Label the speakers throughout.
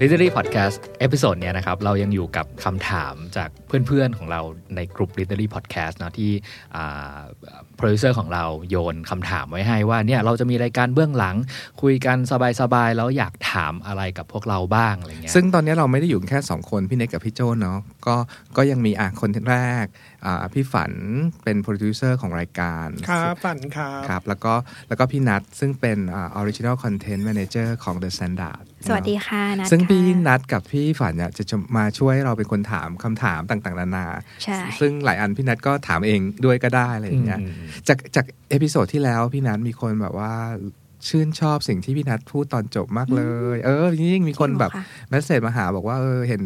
Speaker 1: Readery Podcast episode เนี้ยนะครับเรายังอยู่กับคำถามจากเพื่อนๆของเราในกลุ่ม Readery Podcast เนอะที่โปรดิวเซอร์ของเราโยนคำถามไว้ให้ว่าเนี่ยเราจะมีรายการเบื้องหลังคุยกันสบายๆ แล้วอยากถามอะไรกับพวกเราบ้างอะไรเงี้ย
Speaker 2: ซึ่งตอนนี้เราไม่ได้อยู่แค่ 2 คนพี่เนทกับพี่โจเนาะก็ก็ยังมีอะคนแรกอ่าพี่ฝันเป็นโปรดิวเซอร์ของรายการ
Speaker 3: ครับฝันครับ
Speaker 2: ครับแล้วก็แล้วก็พี่นัทซึ่งเป็นออริจิน l ลคอนเทนต์แมเนเจอร์ของ The Standard
Speaker 4: สวัสดีค่ะนัท
Speaker 2: ซึ่ง
Speaker 4: ค่ะ
Speaker 2: พี่นัทกับพี่ฝันเนี่ยจะจะมาช่วยเราเป็นคนถามคำถามต่างๆนานา
Speaker 4: ใช่
Speaker 2: ซึ่งหลายอันพี่นัทก็ถามเองด้วยก็ได้อะไรอย่างเงี้ย
Speaker 1: อืม
Speaker 2: จากจาก episode ที่แล้วพี่นัทมีคนแบบว่าชื่นชอบสิ่งที่พี่นัทพูดตอนจบมากเลย เออยิ่งมีคนแบบ
Speaker 4: จริงเหรอคะ
Speaker 2: message มาหาบอกว่าเออเห็น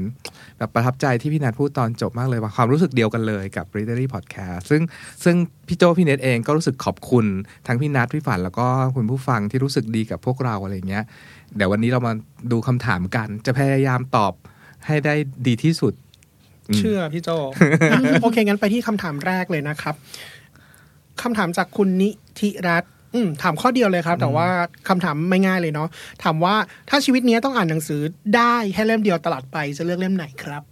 Speaker 2: แบบประทับใจที่พี่นัทพูดตอนจบมากเลยว่าความรู้สึกเดียวกันเลยกับ Readery Podcast ซึ่งซึ่งพี่โจพี่เนทเองก็รู้สึกขอบคุณ ทั้งพี่นัทพี่ฝันแล้วก็คุณผู้ฟังที่รู้สึกดีกับพวกเราอะไรเงี้ย เดี๋ยววันนี้เรามาดูคำถามกัน จะพยายามตอบให้ได้ดีที่สุดอืม
Speaker 3: เชื่อพี่โจ โอเค งั้นไปที่คำถามแรกเลยนะครับคำถามจากคุณนิธิรัตน์อืมถามข้อเดียวเลยครับ แต่ว่าคำถามไม่ง่ายเลยเนาะถามว่าถ้าชีวิตนี้ต้องอ่านหนังสือได้แค่เล่มเดียวตลอดไปจะเลือกเล่มไหนครับ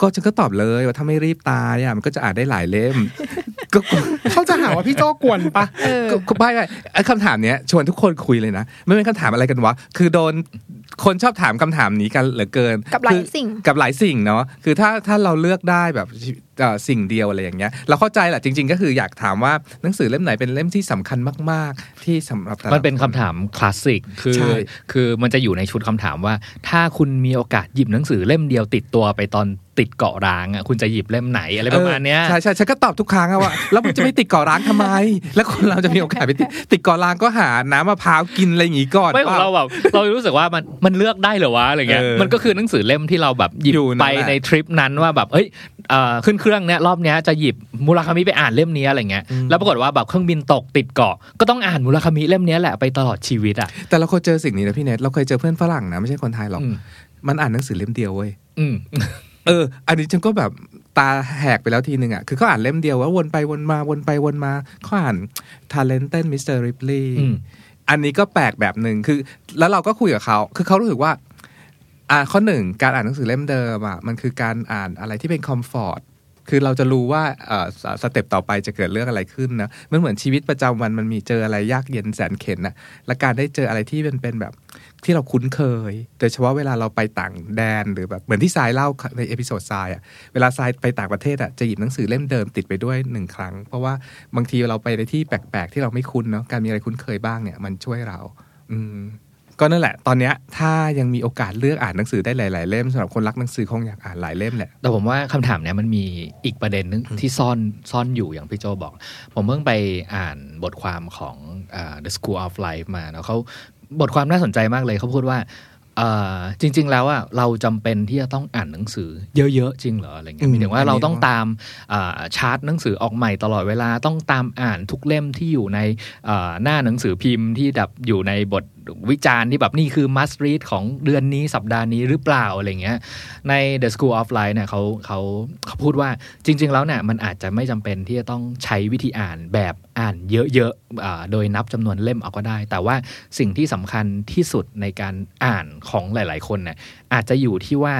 Speaker 2: ก็จะก็ตอบเลยว่าถ้าไม่รีบตายอะมันก็จะอ่านได้หลายเล่ม ก็ก็
Speaker 3: เขาจะหาว่าพี่โจกวนปะ
Speaker 2: ก็ก็ไม่ไม่ไอ้คำถามเนี้ยชวนทุกคนคุยเลยนะไม่เป็นคำถามอะไรกันวะคือโดนคนชอบถามคำถามนี้กันเหลือเกิน
Speaker 4: กับหลาย
Speaker 2: คือ
Speaker 4: สิ่ง
Speaker 2: กับหลายสิ่งเนาะคือถ้าถ้าเราเลือกได้แบบเอ่อสิ่งเดียวอะไรอย่างเงี้ยเราเข้าใจแหละจริง ๆ ก็คืออยากถามว่าหนังสือเล่มไหนเป็นเล่มที่สำคัญมาก ๆ ที่สำหรับแต่ละ
Speaker 1: มันเป็นคำถามคลาสสิกคือ
Speaker 2: ใช่
Speaker 1: คือมันจะอยู่ในชุดคำถามว่า ถ้าคุณมีโอกาสหยิบหนังสือเล่มเดียวติดตัวไปตอน ติดเกาะร้างอะคุณจะหยิบเล่มไหนอะไรประมาณเนี้ย
Speaker 2: ใช่ใช่ฉันก็ตอบทุกครั้งอะว่า แล้วมันจะไม่ติดเกาะร้างทำไม แล้วคนเราจะมีโอกาสไปติดติดเกาะร้างก็หาน้ำมะพร้าวกินอะไรอย่างงี้ก่อน
Speaker 1: ไม่ของเราแบบเรารู้สึกว่ามันมันเลือกได้เหรอวะอะไรเงี้ย
Speaker 2: เออ
Speaker 1: มันก็คือหนังสือเล่มที่เราแบบหยิบ
Speaker 2: อยู่นั่น
Speaker 1: ไป
Speaker 2: แหละ
Speaker 1: ในทริปนั้นว่าแบบเอ้ยเอ่อขึ้นเครื่องเนี้ยรอบเนี้ยจะหยิบมูลคามิไปอ่านเล่มนี้อะไรเงี้ยแล้วปรากฏว่าแบบเครื่องบินตกติดเกาะก็ต้องอ่านมูลคามิเล่มเนี้ยแหละไปตลอดชีวิตอะ
Speaker 2: แต่เราเคยเจอสิ่งนี้นะพี่เนทเราเคยเจอเพื่อนฝรั่งนะไม่ใช่คนไทยหรอก
Speaker 1: อืม
Speaker 2: มันอ่านหนังสือเล่มเดียวเว้ย
Speaker 1: อืม
Speaker 2: เออ อันนี้ฉันก็แบบตาแหกไปแล้วทีหนึ่งอะ คือเขาอ่านเล่มเดียวว่าวนไปวนมาวนไปวนมาเขาอ่าน Talented Mr. Ripley
Speaker 1: อืม
Speaker 2: อันนี้ก็แปลกแบบหนึ่งคือ แล้วเราก็คุยกับเขา คือเขารู้สึกว่า อ่าข้อหนึ่งการอ่านหนังสือเล่มเดิมอะมันคือการอ่านอะไรที่เป็นคอมฟอร์ตคือเราจะรู้ว่าเอ่อสสเต็ปต่อไปจะเกิดเรื่องอะไรขึ้นนะมันเหมือนชีวิตประจำวันมันมีเจออะไรยากเย็นแสนเข็นนะและการได้เจออะไรที่เป็นเป็นแบบ ที่เราคุ้นเคย โดยเฉพาะเวลาเราไปต่างแดนหรือแบบเหมือนที่ทรายเล่าใน episode ทรายอะเวลาทรายไปต่างประเทศอะจะหยิบหนังสือเล่มเดิมติดไปด้วยหนึ่งครั้ง เพราะว่าบางทีเราไปในที่แปลกๆ ที่เราไม่คุ้นเนาะการมีอะไรคุ้นเคยบ้างเนี่ยมันช่วยเรา อืมก็นั่นแหละ ตอนเนี้ยถ้ายังมีโอกาสเลือกอ่านหนังสือได้หลาย ๆ เล่มสำหรับคนรักหนังสือคงอยากอ่านหลายเล่มแหละ
Speaker 1: แต่ผมว่าคำถามเนี้ยมันมีอีกประเด็นนึงที่ซ่อนซ่อนอยู่อย่างพี่โจบอก ผมเพิ่งไปอ่านบทความของ The School of Life มาแล้วเขา บทความน่าสนใจมากเลยเขาพูดว่าเอ่อจริง ๆ แล้วอะเราจำเป็นที่จะต้องอ่านหนังสือเยอะๆจริงเหรออะไรเงี้ย
Speaker 2: อืม
Speaker 1: หมายถึงว่า
Speaker 2: อันนี้
Speaker 1: เราต้องตามอ่าชาร์ตหนังสือออกใหม่ตลอดเวลาต้องตามอ่านทุกเล่มที่อยู่ในอ่าหน้าหนังสือพิมพ์ที่แบบอยู่ในบท วิจารณ์ที่แบบนี่คือ must read ของเดือนนี้สัปดาห์นี้หรือเปล่าอะไรเงี้ยใน The School of Life เนี่ยเขาเขาเขาพูดว่าจริง ๆ แล้วเนี่ยมันอาจจะไม่จำเป็นที่จะต้องใช้วิธีอ่านแบบอ่านเยอะๆโดยนับจำนวนเล่มเอาก็ได้ แต่ว่าสิ่งที่สำคัญที่สุดในการอ่านของหลาย ๆ คนเนี่ยอาจจะอยู่ที่ว่า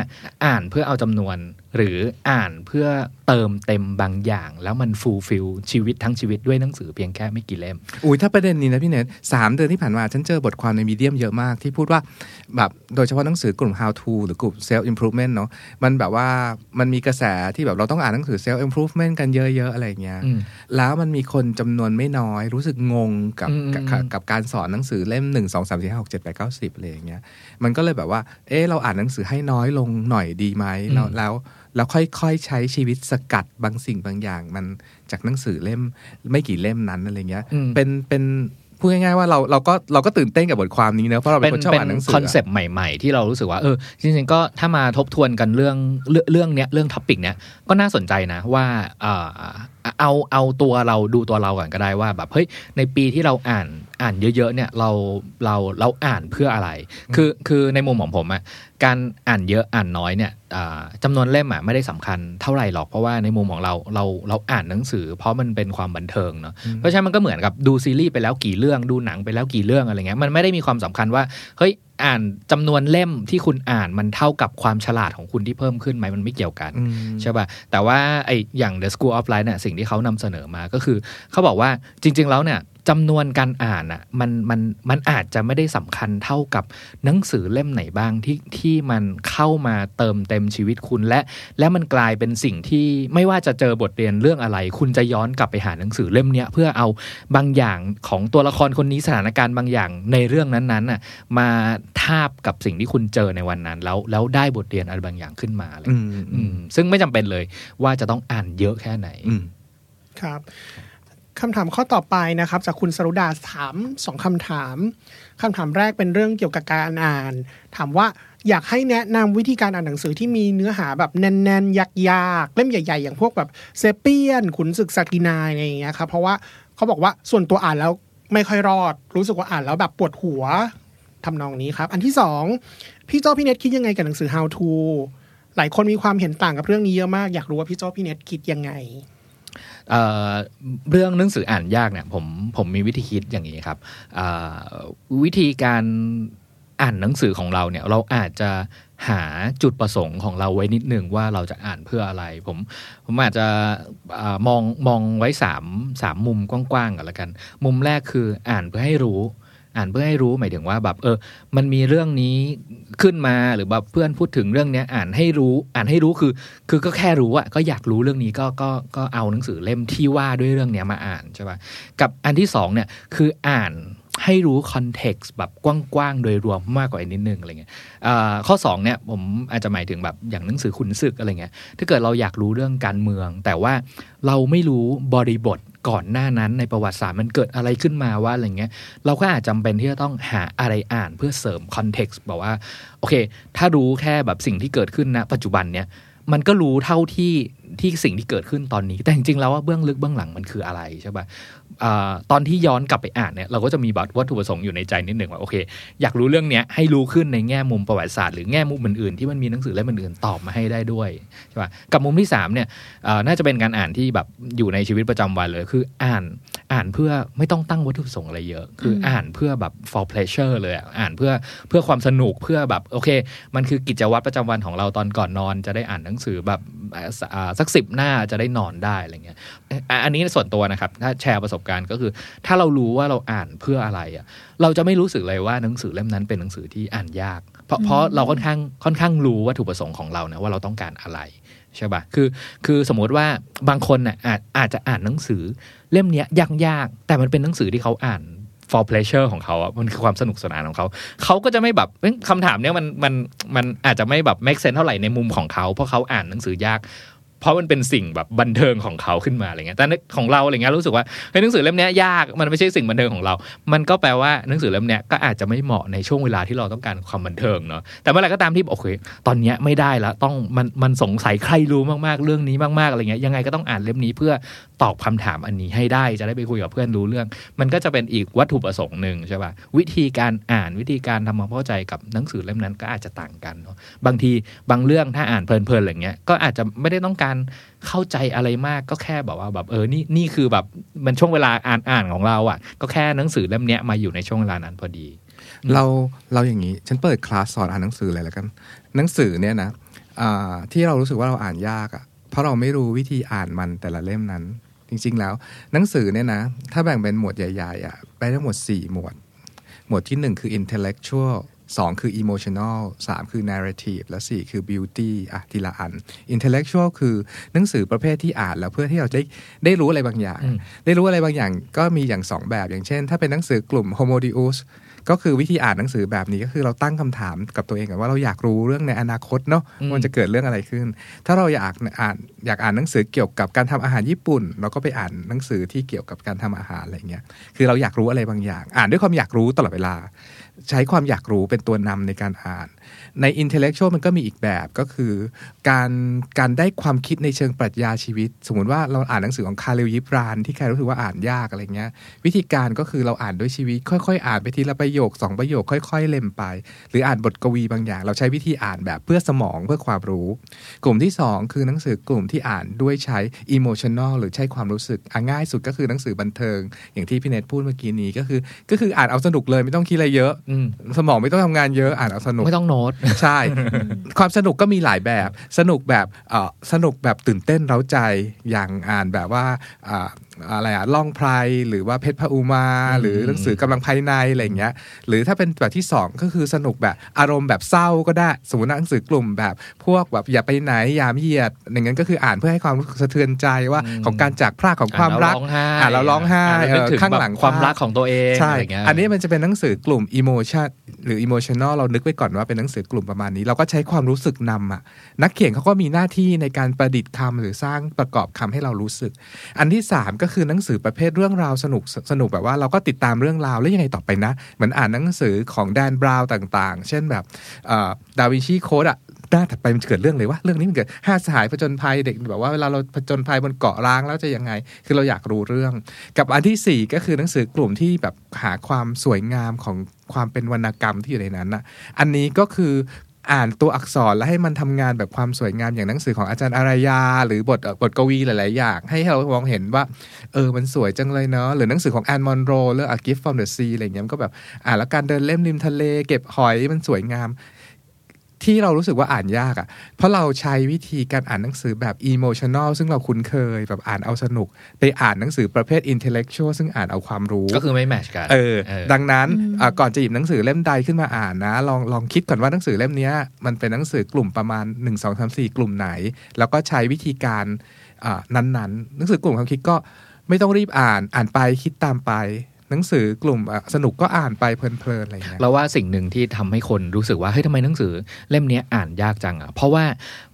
Speaker 1: อ่านเพื่อเอาจำนวน หรืออ่านเพื่อเติมเต็มบางอย่าง แล้วมัน fulfill ชีวิตทั้งชีวิตด้วยหนังสือเพียงแค่ไม่กี่เล่ม
Speaker 2: อุ้ยถ้าประเด็นนี้นะพี่เนทสามเดือนที่ผ่านมา ฉันเจอบทความใน Medium เยอะมากที่พูดว่าแบบโดยเฉพาะหนังสือกลุ่ม how to หรือกลุ่ม self improvement เนาะมันแบบว่ามันมีกระแสที่แบบเราต้องอ่านหนังสือ self improvement กันเยอะ ๆ อะไรอย่างเงี้ย
Speaker 1: อืม
Speaker 2: แล้วมันมีคนจำนวนไม่น้อยรู้สึกงงกับ
Speaker 1: อืม
Speaker 2: กับกับกับการสอนหนังสือเล่มหนึ่งสองสามสี่ห้าหกเจ็ดแปดเก้าสิบอะไรอย่างเงี้ยมันก็เลยแบบว่า เออเราอ่านหนังสือให้น้อยลงหน่อยดีไหมแล้วแล้วแล้วค่อยๆใช้ชีวิตสกัดบางสิ่งบางอย่าง มันจากหนังสือเล่มไม่กี่เล่มนั้นอะไรเงี้ย
Speaker 1: อืม
Speaker 2: เป็นเป็น พูดง่ายๆว่าเราเราก็เราก็ตื่นเต้นกับบทความนี้เนอะเพราะเราเป็นคนชอบอ่านหนังสือ
Speaker 1: concept ใหม่ๆ ที่เรารู้สึกว่าเออจริงๆก็ถ้ามาทบทวนกันเรื่องเรื่องเรื่องเนี้ยเรื่อง topic เนี้ยก็น่าสนใจนะว่าเออเอาเอาตัวเราดูตัวเราก่อนก็ได้ว่าแบบเฮ้ยในปีที่เราอ่านอ่านเยอะๆเนี่ยเราเราเราอ่านเพื่ออะไร คือคือในมุมของผมอะการอ่านเยอะอ่านน้อยเนี่ยอ่าจำนวนเล่มอะไม่ได้สำคัญเท่าไหร่หรอกเพราะว่าในมุมของเราเราเราอ่านหนังสือ เพราะมันเป็นความบันเทิงเนาะเพราะฉะนั้นมันก็เหมือนกับดูซีรีส์ไปแล้วกี่เรื่องดูหนังไปแล้วกี่เรื่องอะไรเงี้ยมันไม่ได้มีความสำคัญว่าเฮ้ยอ่านจำนวนเล่มที่คุณอ่านมันเท่ากับความฉลาดของคุณที่เพิ่มขึ้นไหมมันไม่เกี่ยวกัน
Speaker 2: อืม
Speaker 1: ใช่ป่ะแต่ว่าไออย่าง The School of Life เนี่ยสิ่งที่เขานำเสนอมาก็คือเขาบอกว่าจริง ๆ แล้วเนี่ย จำนวนการอ่านอะมันมันมันอาจจะไม่ได้สำคัญเท่ากับหนังสือเล่มไหนบ้างที่ที่มันเข้ามาเติมเต็มชีวิตคุณและ และมันกลายเป็นสิ่งที่ไม่ว่าจะเจอบทเรียนเรื่องอะไร คุณจะย้อนกลับไปหาหนังสือเล่มเนี้ยเพื่อเอาบางอย่างของตัวละครคนนี้สถานการณ์บางอย่างในเรื่องนั้นๆน่ะมาทาบกับสิ่งที่คุณเจอในวันนั้น แล้วแล้วได้บทเรียนอะไรบางอย่างขึ้นมาอะไร
Speaker 2: อืม
Speaker 1: อืมซึ่งไม่จำเป็นเลยว่าจะต้องอ่านเยอะแค่ไหน
Speaker 2: อืม
Speaker 3: ครับ คำถามข้อต่อไปนะครับ จากคุณสรุดาถามสองคำถามคำถามแรกเป็นเรื่องเกี่ยวกับการอ่าน ถามว่าอยากให้แนะนำวิธีการอ่านหนังสือที่มีเนื้อหาแบบแน่นๆยากๆเล่มใหญ่ ๆ อย่างพวกแบบเซเปียน ขุนศึกสักินายอะไรอย่างเงี้ยครับเพราะว่าเขาบอกว่าส่วนตัวอ่านแล้วไม่ค่อยรอด รู้สึกว่าอ่านแล้วแบบปวดหัวทำนองนี้ครับ อันที่สองพี่โจ้พี่เน็ตคิดยังไงกับหนังสือ how to หลายคนมีความเห็นต่างกับเรื่องนี้เยอะมาก อยากรู้ว่าพี่โจ้พี่เน็ตคิดยังไง
Speaker 1: เเรื่องหนังสืออ่านยากเนี่ยผมผมมีวิธีคิดอย่างนี้ครับวิธีการอ่านหนังสือของเราเนี่ยเราอาจจะหาจุดประสงค์ของเราไว้นิดหนึ่งว่าเราจะอ่านเพื่ออะไร ผมผมอาจจะอมองมองไว้สามสามมุมกว้างๆกันละกัน มุมแรกคืออ่านเพื่อให้รู้ อ่านเพื่อให้รู้หมายถึงว่าแบบเออ มันมีเรื่องนี้ขึ้นมาหรือแบบเพื่อนพูดถึงเรื่องเนี้ยอ่านให้รู้ อ่านให้รู้คือ คือก็แค่รู้อะก็อยากรู้เรื่องนี้ก็ก็ก็เอาหนังสือเล่มที่ว่าด้วยเรื่องเนี้ยมาอ่านใช่ปะกับอันที่สองเนี่ยคืออ่านให้รู้คอนเท็กซ์แบบกว้างๆ โดยรวมมากกว่านิดนึงอะไรเงี้ยอ่าข้อสองเนี่ยผมอาจจะหมายถึงแบบอย่างหนังสือขุนศึกอะไรเงี้ยถ้าเกิดเราอยากรู้เรื่องการเมือง แต่ว่าเราไม่รู้บริบท ก่อนหน้านั้นในประวัติศาสตร์มันเกิดอะไรขึ้นมาว่าอะไรเงี้ยเราก็อาจจำเป็นที่จะต้องหาอะไรอ่านเพื่อเสริมคอนเท็กซ์บอกว่าโอเค ถ้ารู้แค่แบบสิ่งที่เกิดขึ้นณปัจจุบันเนี่ยมันก็รู้เท่าที่ ที่สิ่งที่เกิดขึ้นตอนนี้ แต่จริงๆแล้วว่าเบื้องลึกเบื้องหลังมันคืออะไรใช่ปะอาตอนที่ย้อนกลับไปอ่านเนี่ยเราก็จะมีบัตรวัตถุประสงค์อยู่ในใจนิดหนึ่งว่าโอเค อยากรู้เรื่องเนี้ยให้รู้ขึ้นในแง่มุมประวัติศาสตร์หรือแง่มุมอื่นๆที่มันมีหนังสือเล่มอื่นๆตอบมาให้ได้ด้วยใช่ปะกับมุมที่สามเนี่ยน่าจะเป็นการอ่านที่แบบอยู่ในชีวิตประจำวันเลยคืออ่านอ่านเพื่อไม่ต้องตั้งวัตถุประสงค์อะไรเยอะ คืออ่านเพื่อแบบ for pleasure เลยอ่านเพื่อเพื่อความสนุกเพื่อแบบโอเค มันคือกิจวัตรประจำวันของเราตอนก่อนนอน จะได้อ่านหนังสือแบบอ่าอ่าสักสิบหน้าจะได้นอนได้อะไรเงี้ยอะอันนี้ส่วนตัวนะครับ ถ้าแชร์ประสบการณ์ก็คือ ถ้าเรารู้ว่าเราอ่านเพื่ออะไรอะเราจะไม่รู้สึกเลยว่าหนังสือเล่มนั้นเป็นหนังสือที่อ่านยาก เพราะเพราะเราค่อนข้างค่อนข้างรู้วัตถุประสงค์ของเรานะว่าเราต้องการอะไรใช่ปะคือคือสมมติว่าบางคนน่ะอาจอาจจะอ่านหนังสือเล่มเนี้ยยากๆแต่มันเป็นหนังสือที่เขาอ่าน for pleasure ของเขาอะมันคือความสนุกสนานของเขา เขาก็จะไม่แบบเอ้ยคำถามเนี้ยมันมันมันอาจจะไม่แบบ make sense เท่าไหร่ในมุมของเขา เพราะเขาอ่านหนังสือยาก เพราะมันเป็นสิ่งแบบบันเทิงของเขาขึ้นมาอะไรเงี้ยแต่ในของเราอะไรเงี้ยรู้สึกว่าเฮ้ยหนังสือเล่มนี้ยากมันไม่ใช่สิ่งบันเทิงของเรา มันก็แปลว่าหนังสือเล่มนี้ก็อาจจะไม่เหมาะในช่วงเวลาที่เราต้องการความบันเทิงเนาะแต่เมื่อไหร่ก็ตามที่โอเคตอนนี้ไม่ได้แล้วต้องมันมันสงสัยใครรู้มากๆเรื่องนี้มากๆอะไรเงี้ยยังไงก็ต้องอ่านเล่มนี้เพื่อตอบคำถามอันนี้ให้ได้จะได้ไปคุยกับเพื่อนรู้เรื่อง มันก็จะเป็นอีกวัตถุประสงค์หนึ่งใช่ป่ะวิธีการอ่านวิธีการทำความเข้าใจกับหนังสือเล่มนั้นก็อาจจะต่างกันเนาะบางทีบางเรื่องถ้าอ่านเพลินๆอะไรเงี้ยก็อาจจะไม่ได้ต้องการเข้าใจอะไรมากก็แค่แบบว่าแบบเออนี่นี่คือแบบมันช่วงเวลาอ่านอ่านของเราอะ ก็แค่หนังสือเล่มเนี้ยมาอยู่ในช่วงเวลานั้นพอดี
Speaker 2: เราเราอย่างนี้ฉันเปิดคลาสสอนอ่านหนังสือเลยแล้วกันหนังสือเนี่ยนะที่เรารู้สึกว่าเราอ่านยากอะ่ะ เพราะเราไม่รู้วิธีอ่านมันแต่ละเล่มนั้น จริง ๆ แล้ว หนังสือเนี่ยนะ ถ้าแบ่งเป็นหมวดใหญ่ๆอะ่ะไปทั้งหมด4หมวด หมวดที่1คือ intellectual 2 คือ emotional 3 คือ narrative และ 4 คือ beauty อะทีละอัน intellectual คือหนังสือประเภทที่อ่านแล้วเพื่อที่เราได้ได้รู้อะไรบางอย่าง
Speaker 1: อืม
Speaker 2: ได้รู้อะไรบางอย่างก็มีอย่าง 2 แบบ อย่างเช่น ถ้าเป็นหนังสือกลุ่ม homo deus ก็คือวิธีอ่านหนังสือแบบนี้ก็คือเราตั้งคำถามกับตัวเองก่อนว่าเราอยากรู้เรื่องในอนาคตเนาะ
Speaker 1: อืม
Speaker 2: มันจะเกิดเรื่องอะไรขึ้น ถ้าเราอยากอ่านอยากอ่านหนังสือเกี่ยวกับการทำอาหารญี่ปุ่น เราก็ไปอ่านหนังสือที่เกี่ยวกับการทำอาหารอะไรเงี้ยคือเราอยากรู้อะไรบางอย่าง อ่านด้วยความอยากรู้ตลอดเวลา ใช้ความอยากรู้เป็นตัวนำในการอ่าน ใน intellectual มันก็มีอีกแบบก็คือ การการได้ความคิดในเชิงปรัชญาชีวิต สมมติว่าเราอ่านหนังสือของคาร์เรลยิปราน ที่ใครรู้สึกว่าอ่านยากอะไรเงี้ย วิธีการก็คือเราอ่านด้วยชีวิต ค่อยๆ อ่านไปทีละประโยคสองประโยค ค่อย ๆ เล่มไป หรืออ่านบทกวีบางอย่าง เราใช้วิธีอ่านแบบเพื่อสมองเพื่อความรู้ กลุ่มที่สองคือหนังสือกลุ่มที่อ่านด้วยใช้ emotional หรือใช้ความรู้สึกอะง่ายสุดก็คือหนังสือบันเทิง อย่างที่พี่เนทพูดเมื่อกี้นี้ก็คือ ก็คืออ่านเอาสนุกเลยไม่ต้องคิดอะไรเยอะ
Speaker 1: อืม
Speaker 2: สมองไม่ต้องทำงานเยอะอ่านเอาสนุก
Speaker 1: ไม่ต้องโน้ต
Speaker 2: ใช่ ความสนุกก็มีหลายแบบ สนุกแบบเออสนุกแบบตื่นเต้นเร้าใจอย่างอ่านแบบว่าอ่าอะไรอะล่องไพรหรือว่าเพชรพระอุมา
Speaker 1: อืม
Speaker 2: หรือหนังสือกำลังภายในอะไรอย่างเงี้ย หรือถ้าเป็นแบบที่สองก็คือสนุกแบบอารมณ์แบบเศร้าก็ได้สมมติหนังสือกลุ่มแบบ พวกแบบอย่าไปไหนยามเหยียดอย่างนั้นก็คืออ่านเพื่อให้ความรู้สึกสะเทือนใจว่าของการจากพรากของความรัก
Speaker 1: อ่านแล้วร้องไห้
Speaker 2: อ่านแล้วร้องไห้
Speaker 1: อ่านแล้วนึกถึง
Speaker 2: เออข้างหลัง
Speaker 1: แบบความรักของตัวเอง
Speaker 2: ใช่
Speaker 1: อะไรเงี้ย
Speaker 2: อันนี้มันจะเป็นหนังสือกลุ่ม emotion หรือ emotional เรานึกไว้ก่อนว่าเป็นหนังสือกลุ่มประมาณนี้ เราก็ใช้ความรู้สึกนำอะนักเขียนเขาก็มีหน้าที่ในการประดิษฐ์คำหรือสร้างประกอบคำให้เรารู้สึก อันที่3ก็ก็คือหนังสือประเภทเรื่องราวสนุกสนุกแบบว่าเราก็ติดตามเรื่องราวแล้วยังไงต่อไปนะเหมือนอ่านหนังสือของแดนบราวน์ต่างๆ เช่นแบบดาวินชีโค้ดอะหน้าถัดไปมันเกิดเรื่องเลยว่าเรื่องนี้มันเกิดห้าสหายผจญภัยเด็กแบบว่าเวลาเราผจญภัยบนเกาะร้างแล้วจะยังไง คือเราอยากรู้เรื่อง กับอันที่สี่ก็คือหนังสือกลุ่มที่แบบหาความสวยงามของความเป็นวรรณกรรมที่อยู่ในนั้นนะอันนี้ก็คือ อ่านตัวอักษรแล้วให้มันทำงานแบบความสวยงามอย่างหนังสือของอาจารย์อารยา หรือบทบทกวีหลาย ๆ อย่าง ให้เรามองเห็นว่า เออมันสวยจังเลยเนาะหรือหนังสือของแอนมอนโรเรื่อง A Gift from the Sea อะไรเงี้ยมันก็แบบอ่านแล้วการเดินเล่มริมทะเล เก็บหอยมันสวยงาม ที่เรารู้สึกว่าอ่านยากอะ่ะ เพราะเราใช้วิธีการอ่านหนังสือแบบ emotional ซึ่งเราคุ้นเคยแบบอ่านเอาสนุก ไปอ่านหนังสือประเภท intellectual ซึ่งอ่านเอาความรู้
Speaker 1: ก็คือไม่แมทชกัน
Speaker 2: เออ
Speaker 1: เออ
Speaker 2: ดังนั้นอะก่อนจะหยิบหนังสือเล่มใดขึ้นมาอ่านนะ ลองลองคิดก่อนว่าหนังสือเล่มเนี้ยมันเป็นหนังสือกลุ่มประมาณ 1 2 3 4 กลุ่มไหน แล้วก็ใช้วิธีการอ่านั้นๆ หนังสือกลุ่มความคิดก็ไม่ต้องรีบอ่านอ่านไปคิดตามไป หนังสือกลุ่มอะสนุกก็อ่านไปเพลินๆอะไรอย่างเงี้ย
Speaker 1: เราว่าสิ่งหนึ่งที่ทำให้คนรู้สึกว่าเฮ้ยทำไมหนังสือเล่มเนี้ยอ่านยากจังอะเพราะว่า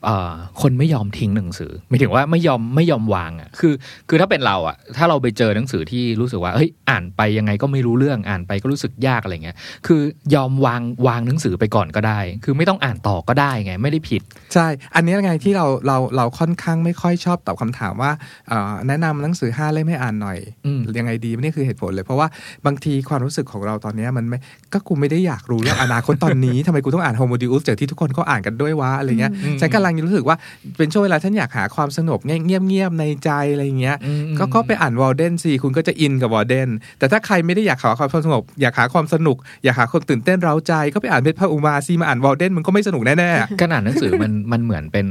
Speaker 1: เอ่อคนไม่ยอมทิ้งหนังสือหมายถึงว่าไม่ยอมไม่ยอมวางอะคือ คือถ้าเป็นเราอะถ้าเราไปเจอหนังสือที่รู้สึกว่าเฮ้ยอ่านไปยังไงก็ไม่รู้เรื่องอ่านไปก็รู้สึกยากอะไรเงี้ยคือยอมวางวางหนังสือไปก่อนก็ได้ คือไม่ต้องอ่านต่อก็ได้ไงไม่ได้ผิด
Speaker 2: ใช่ อันนี้ไงที่เราเราเราค่อนข้างไม่ค่อยชอบตอบคำถามว่าเอ่อแนะนำหนังสือห้าเล่มให้อ่านหน่อย
Speaker 1: อืม
Speaker 2: ยังไงดีนี่คือเหตุผลเลยเพราะว่าบางทีความรู้สึกของเราตอนเนี้ยมันไม่ก็กูไม่ได้อยากรู้เรื่องอนาคตตอนนี้ทำไมกูต้องอ่านโฮโมดิอุสจากที่ทุกคนเขาอ่านกันด้วยวะอะไรเงี้ย
Speaker 1: อืม
Speaker 2: ฉันกำลังรู้สึกว่าเป็นช่วงเวลาฉันอยากหาความสงบเงียบเงียบๆในใจอะไรเงี้ย
Speaker 1: อืม
Speaker 2: ก็ก็ไปอ่านวอลเดนสิคุณก็จะอินกับวอลเดนแต่ถ้าใครไม่ได้อยากหาความสงบอยากหาความสนุก อยากหาความตื่นเต้นเร้าใจ ก็ไปอ่านเพชรพระอุมาซีมาอ่านวอลเดนมันก็ไม่สนุกแน่ๆ
Speaker 1: การอ่านหนังสือมันมันเหมือนเป็น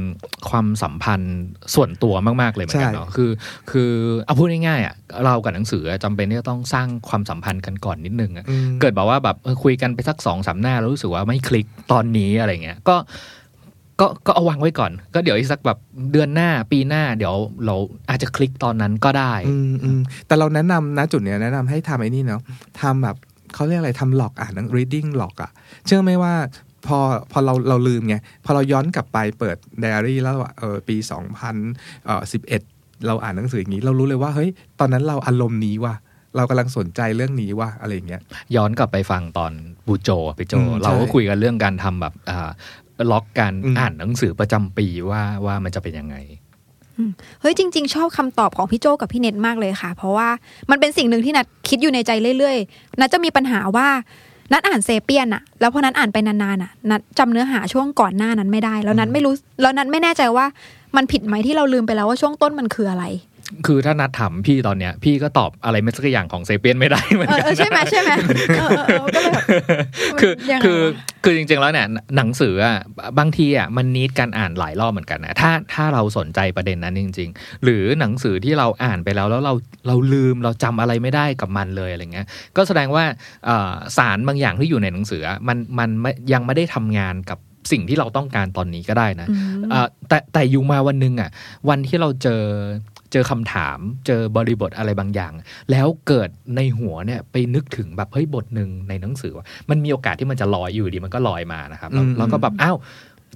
Speaker 1: ความสัมพันธ์ส่วนตัวมากๆเลยเหมือนกันเนาะคือ คือเอาพูดง่ายๆอะเรากับหนังสือจำเป็นที่จะต้องสร้างความสัมพันธ์กันก่อนนิดนึงอะ
Speaker 2: อืม
Speaker 1: เกิดบอกว่าแบบเออคุยกันไปสักสองสามหน้าแล้วรู้สึกว่าไม่คลิกตอนนี้อะไรเงี้ยก็ก็ก็เอาวางไว้ก่อน ก็เดี๋ยวอีกสักแบบเดือนหน้าปีหน้าเดี๋ยวเราอาจจะคลิกตอนนั้นก็ได้
Speaker 2: อืมอืมแต่เราแนะนำนะจุดเนี้ยแนะนำให้ทำไอ้นี่เนาะทำแบบเขาเรียกอะไรทำหลอกอ่านหนัง reading หลอกอะเชื่อไหมว่าพอพอเราเราลืมไง พอเราย้อนกลับไปเปิดไดอารี่แล้วอะเออปี 2011 เราอ่านหนังสืออย่างนี้ เรารู้เลยว่า เฮ้ย ตอนนั้นเราอารมณ์นี้ว่ะ เรากำลังสนใจเรื่องนี้ว่ะอะไรอย่างเงี้ย
Speaker 1: ย้อนกลับไปฟังตอนบูโจไปโจ
Speaker 2: อืม
Speaker 1: เราก็
Speaker 2: ใช่
Speaker 1: คุยกันเรื่องการทำแบบอ่าล็อกการ
Speaker 2: อืม
Speaker 1: อ่านหนังสือประจำปีว่าว่ามันจะเป็นยังไง
Speaker 4: เฮ้ยจริง ๆ ชอบคำตอบของพี่โจกับพี่เน็ตมากเลยค่ะ เพราะว่ามันเป็นสิ่งหนึ่งที่นัดคิดอยู่ในใจเรื่อยๆนัดจะมีปัญหาว่านัดอ่านเซเปียนอะแล้วพอนัดอ่านไปนานๆอะนัดจำเนื้อหาช่วงก่อนหน้านั้นไม่ได้ แล้วนัดไม่รู้แล้วนัดไม่แน่ใจว่ามันผิดไหมที่เราลืมไปแล้วว่าช่วงต้นมันคืออะไร
Speaker 1: คือถ้านัดถามพี่ตอนเนี้ย พี่ก็ตอบอะไรไม่สักอย่างของเซเปียนไม่ได้เหมือน
Speaker 4: เออ
Speaker 1: กัน
Speaker 4: เออใช่ไหมใช่ไหมเออเออเออก็เลยแบบ
Speaker 1: คือ
Speaker 4: ยังไง
Speaker 1: คือ
Speaker 4: วะ
Speaker 1: คือจริงๆแล้วเนี่ยหนังสืออะบางทีอะมันนิดการอ่านหลายรอบเหมือนกันนะถ้าถ้าเราสนใจประเด็นนั้นจริง ๆ หรือหนังสือที่เราอ่านไปแล้วแล้วเราเราลืมเราจำอะไรไม่ได้กับมันเลยอะไรเงี้ยก็แสดงว่าเอ่อสารบางอย่างที่อยู่ในหนังสืออะมันมันไม่ยังไม่ได้ทำงานกับสิ่งที่เราต้องการตอนนี้ก็ได้นะ
Speaker 4: อืม
Speaker 1: เอ่อแต่แต่อยู่มาวันหนึ่งอะวันที่เราเจอ เจอคำถาม เจอบริบทอะไรบางอย่าง แล้วเกิดในหัวเนี่ยไปนึกถึงแบบเฮ้ยบทหนึ่งในหนังสือว่ามันมีโอกาสที่มันจะลอยอยู่ดีมันก็ลอยมานะครับแล้ว
Speaker 2: อืม
Speaker 1: แล้วก็แบบอ้าว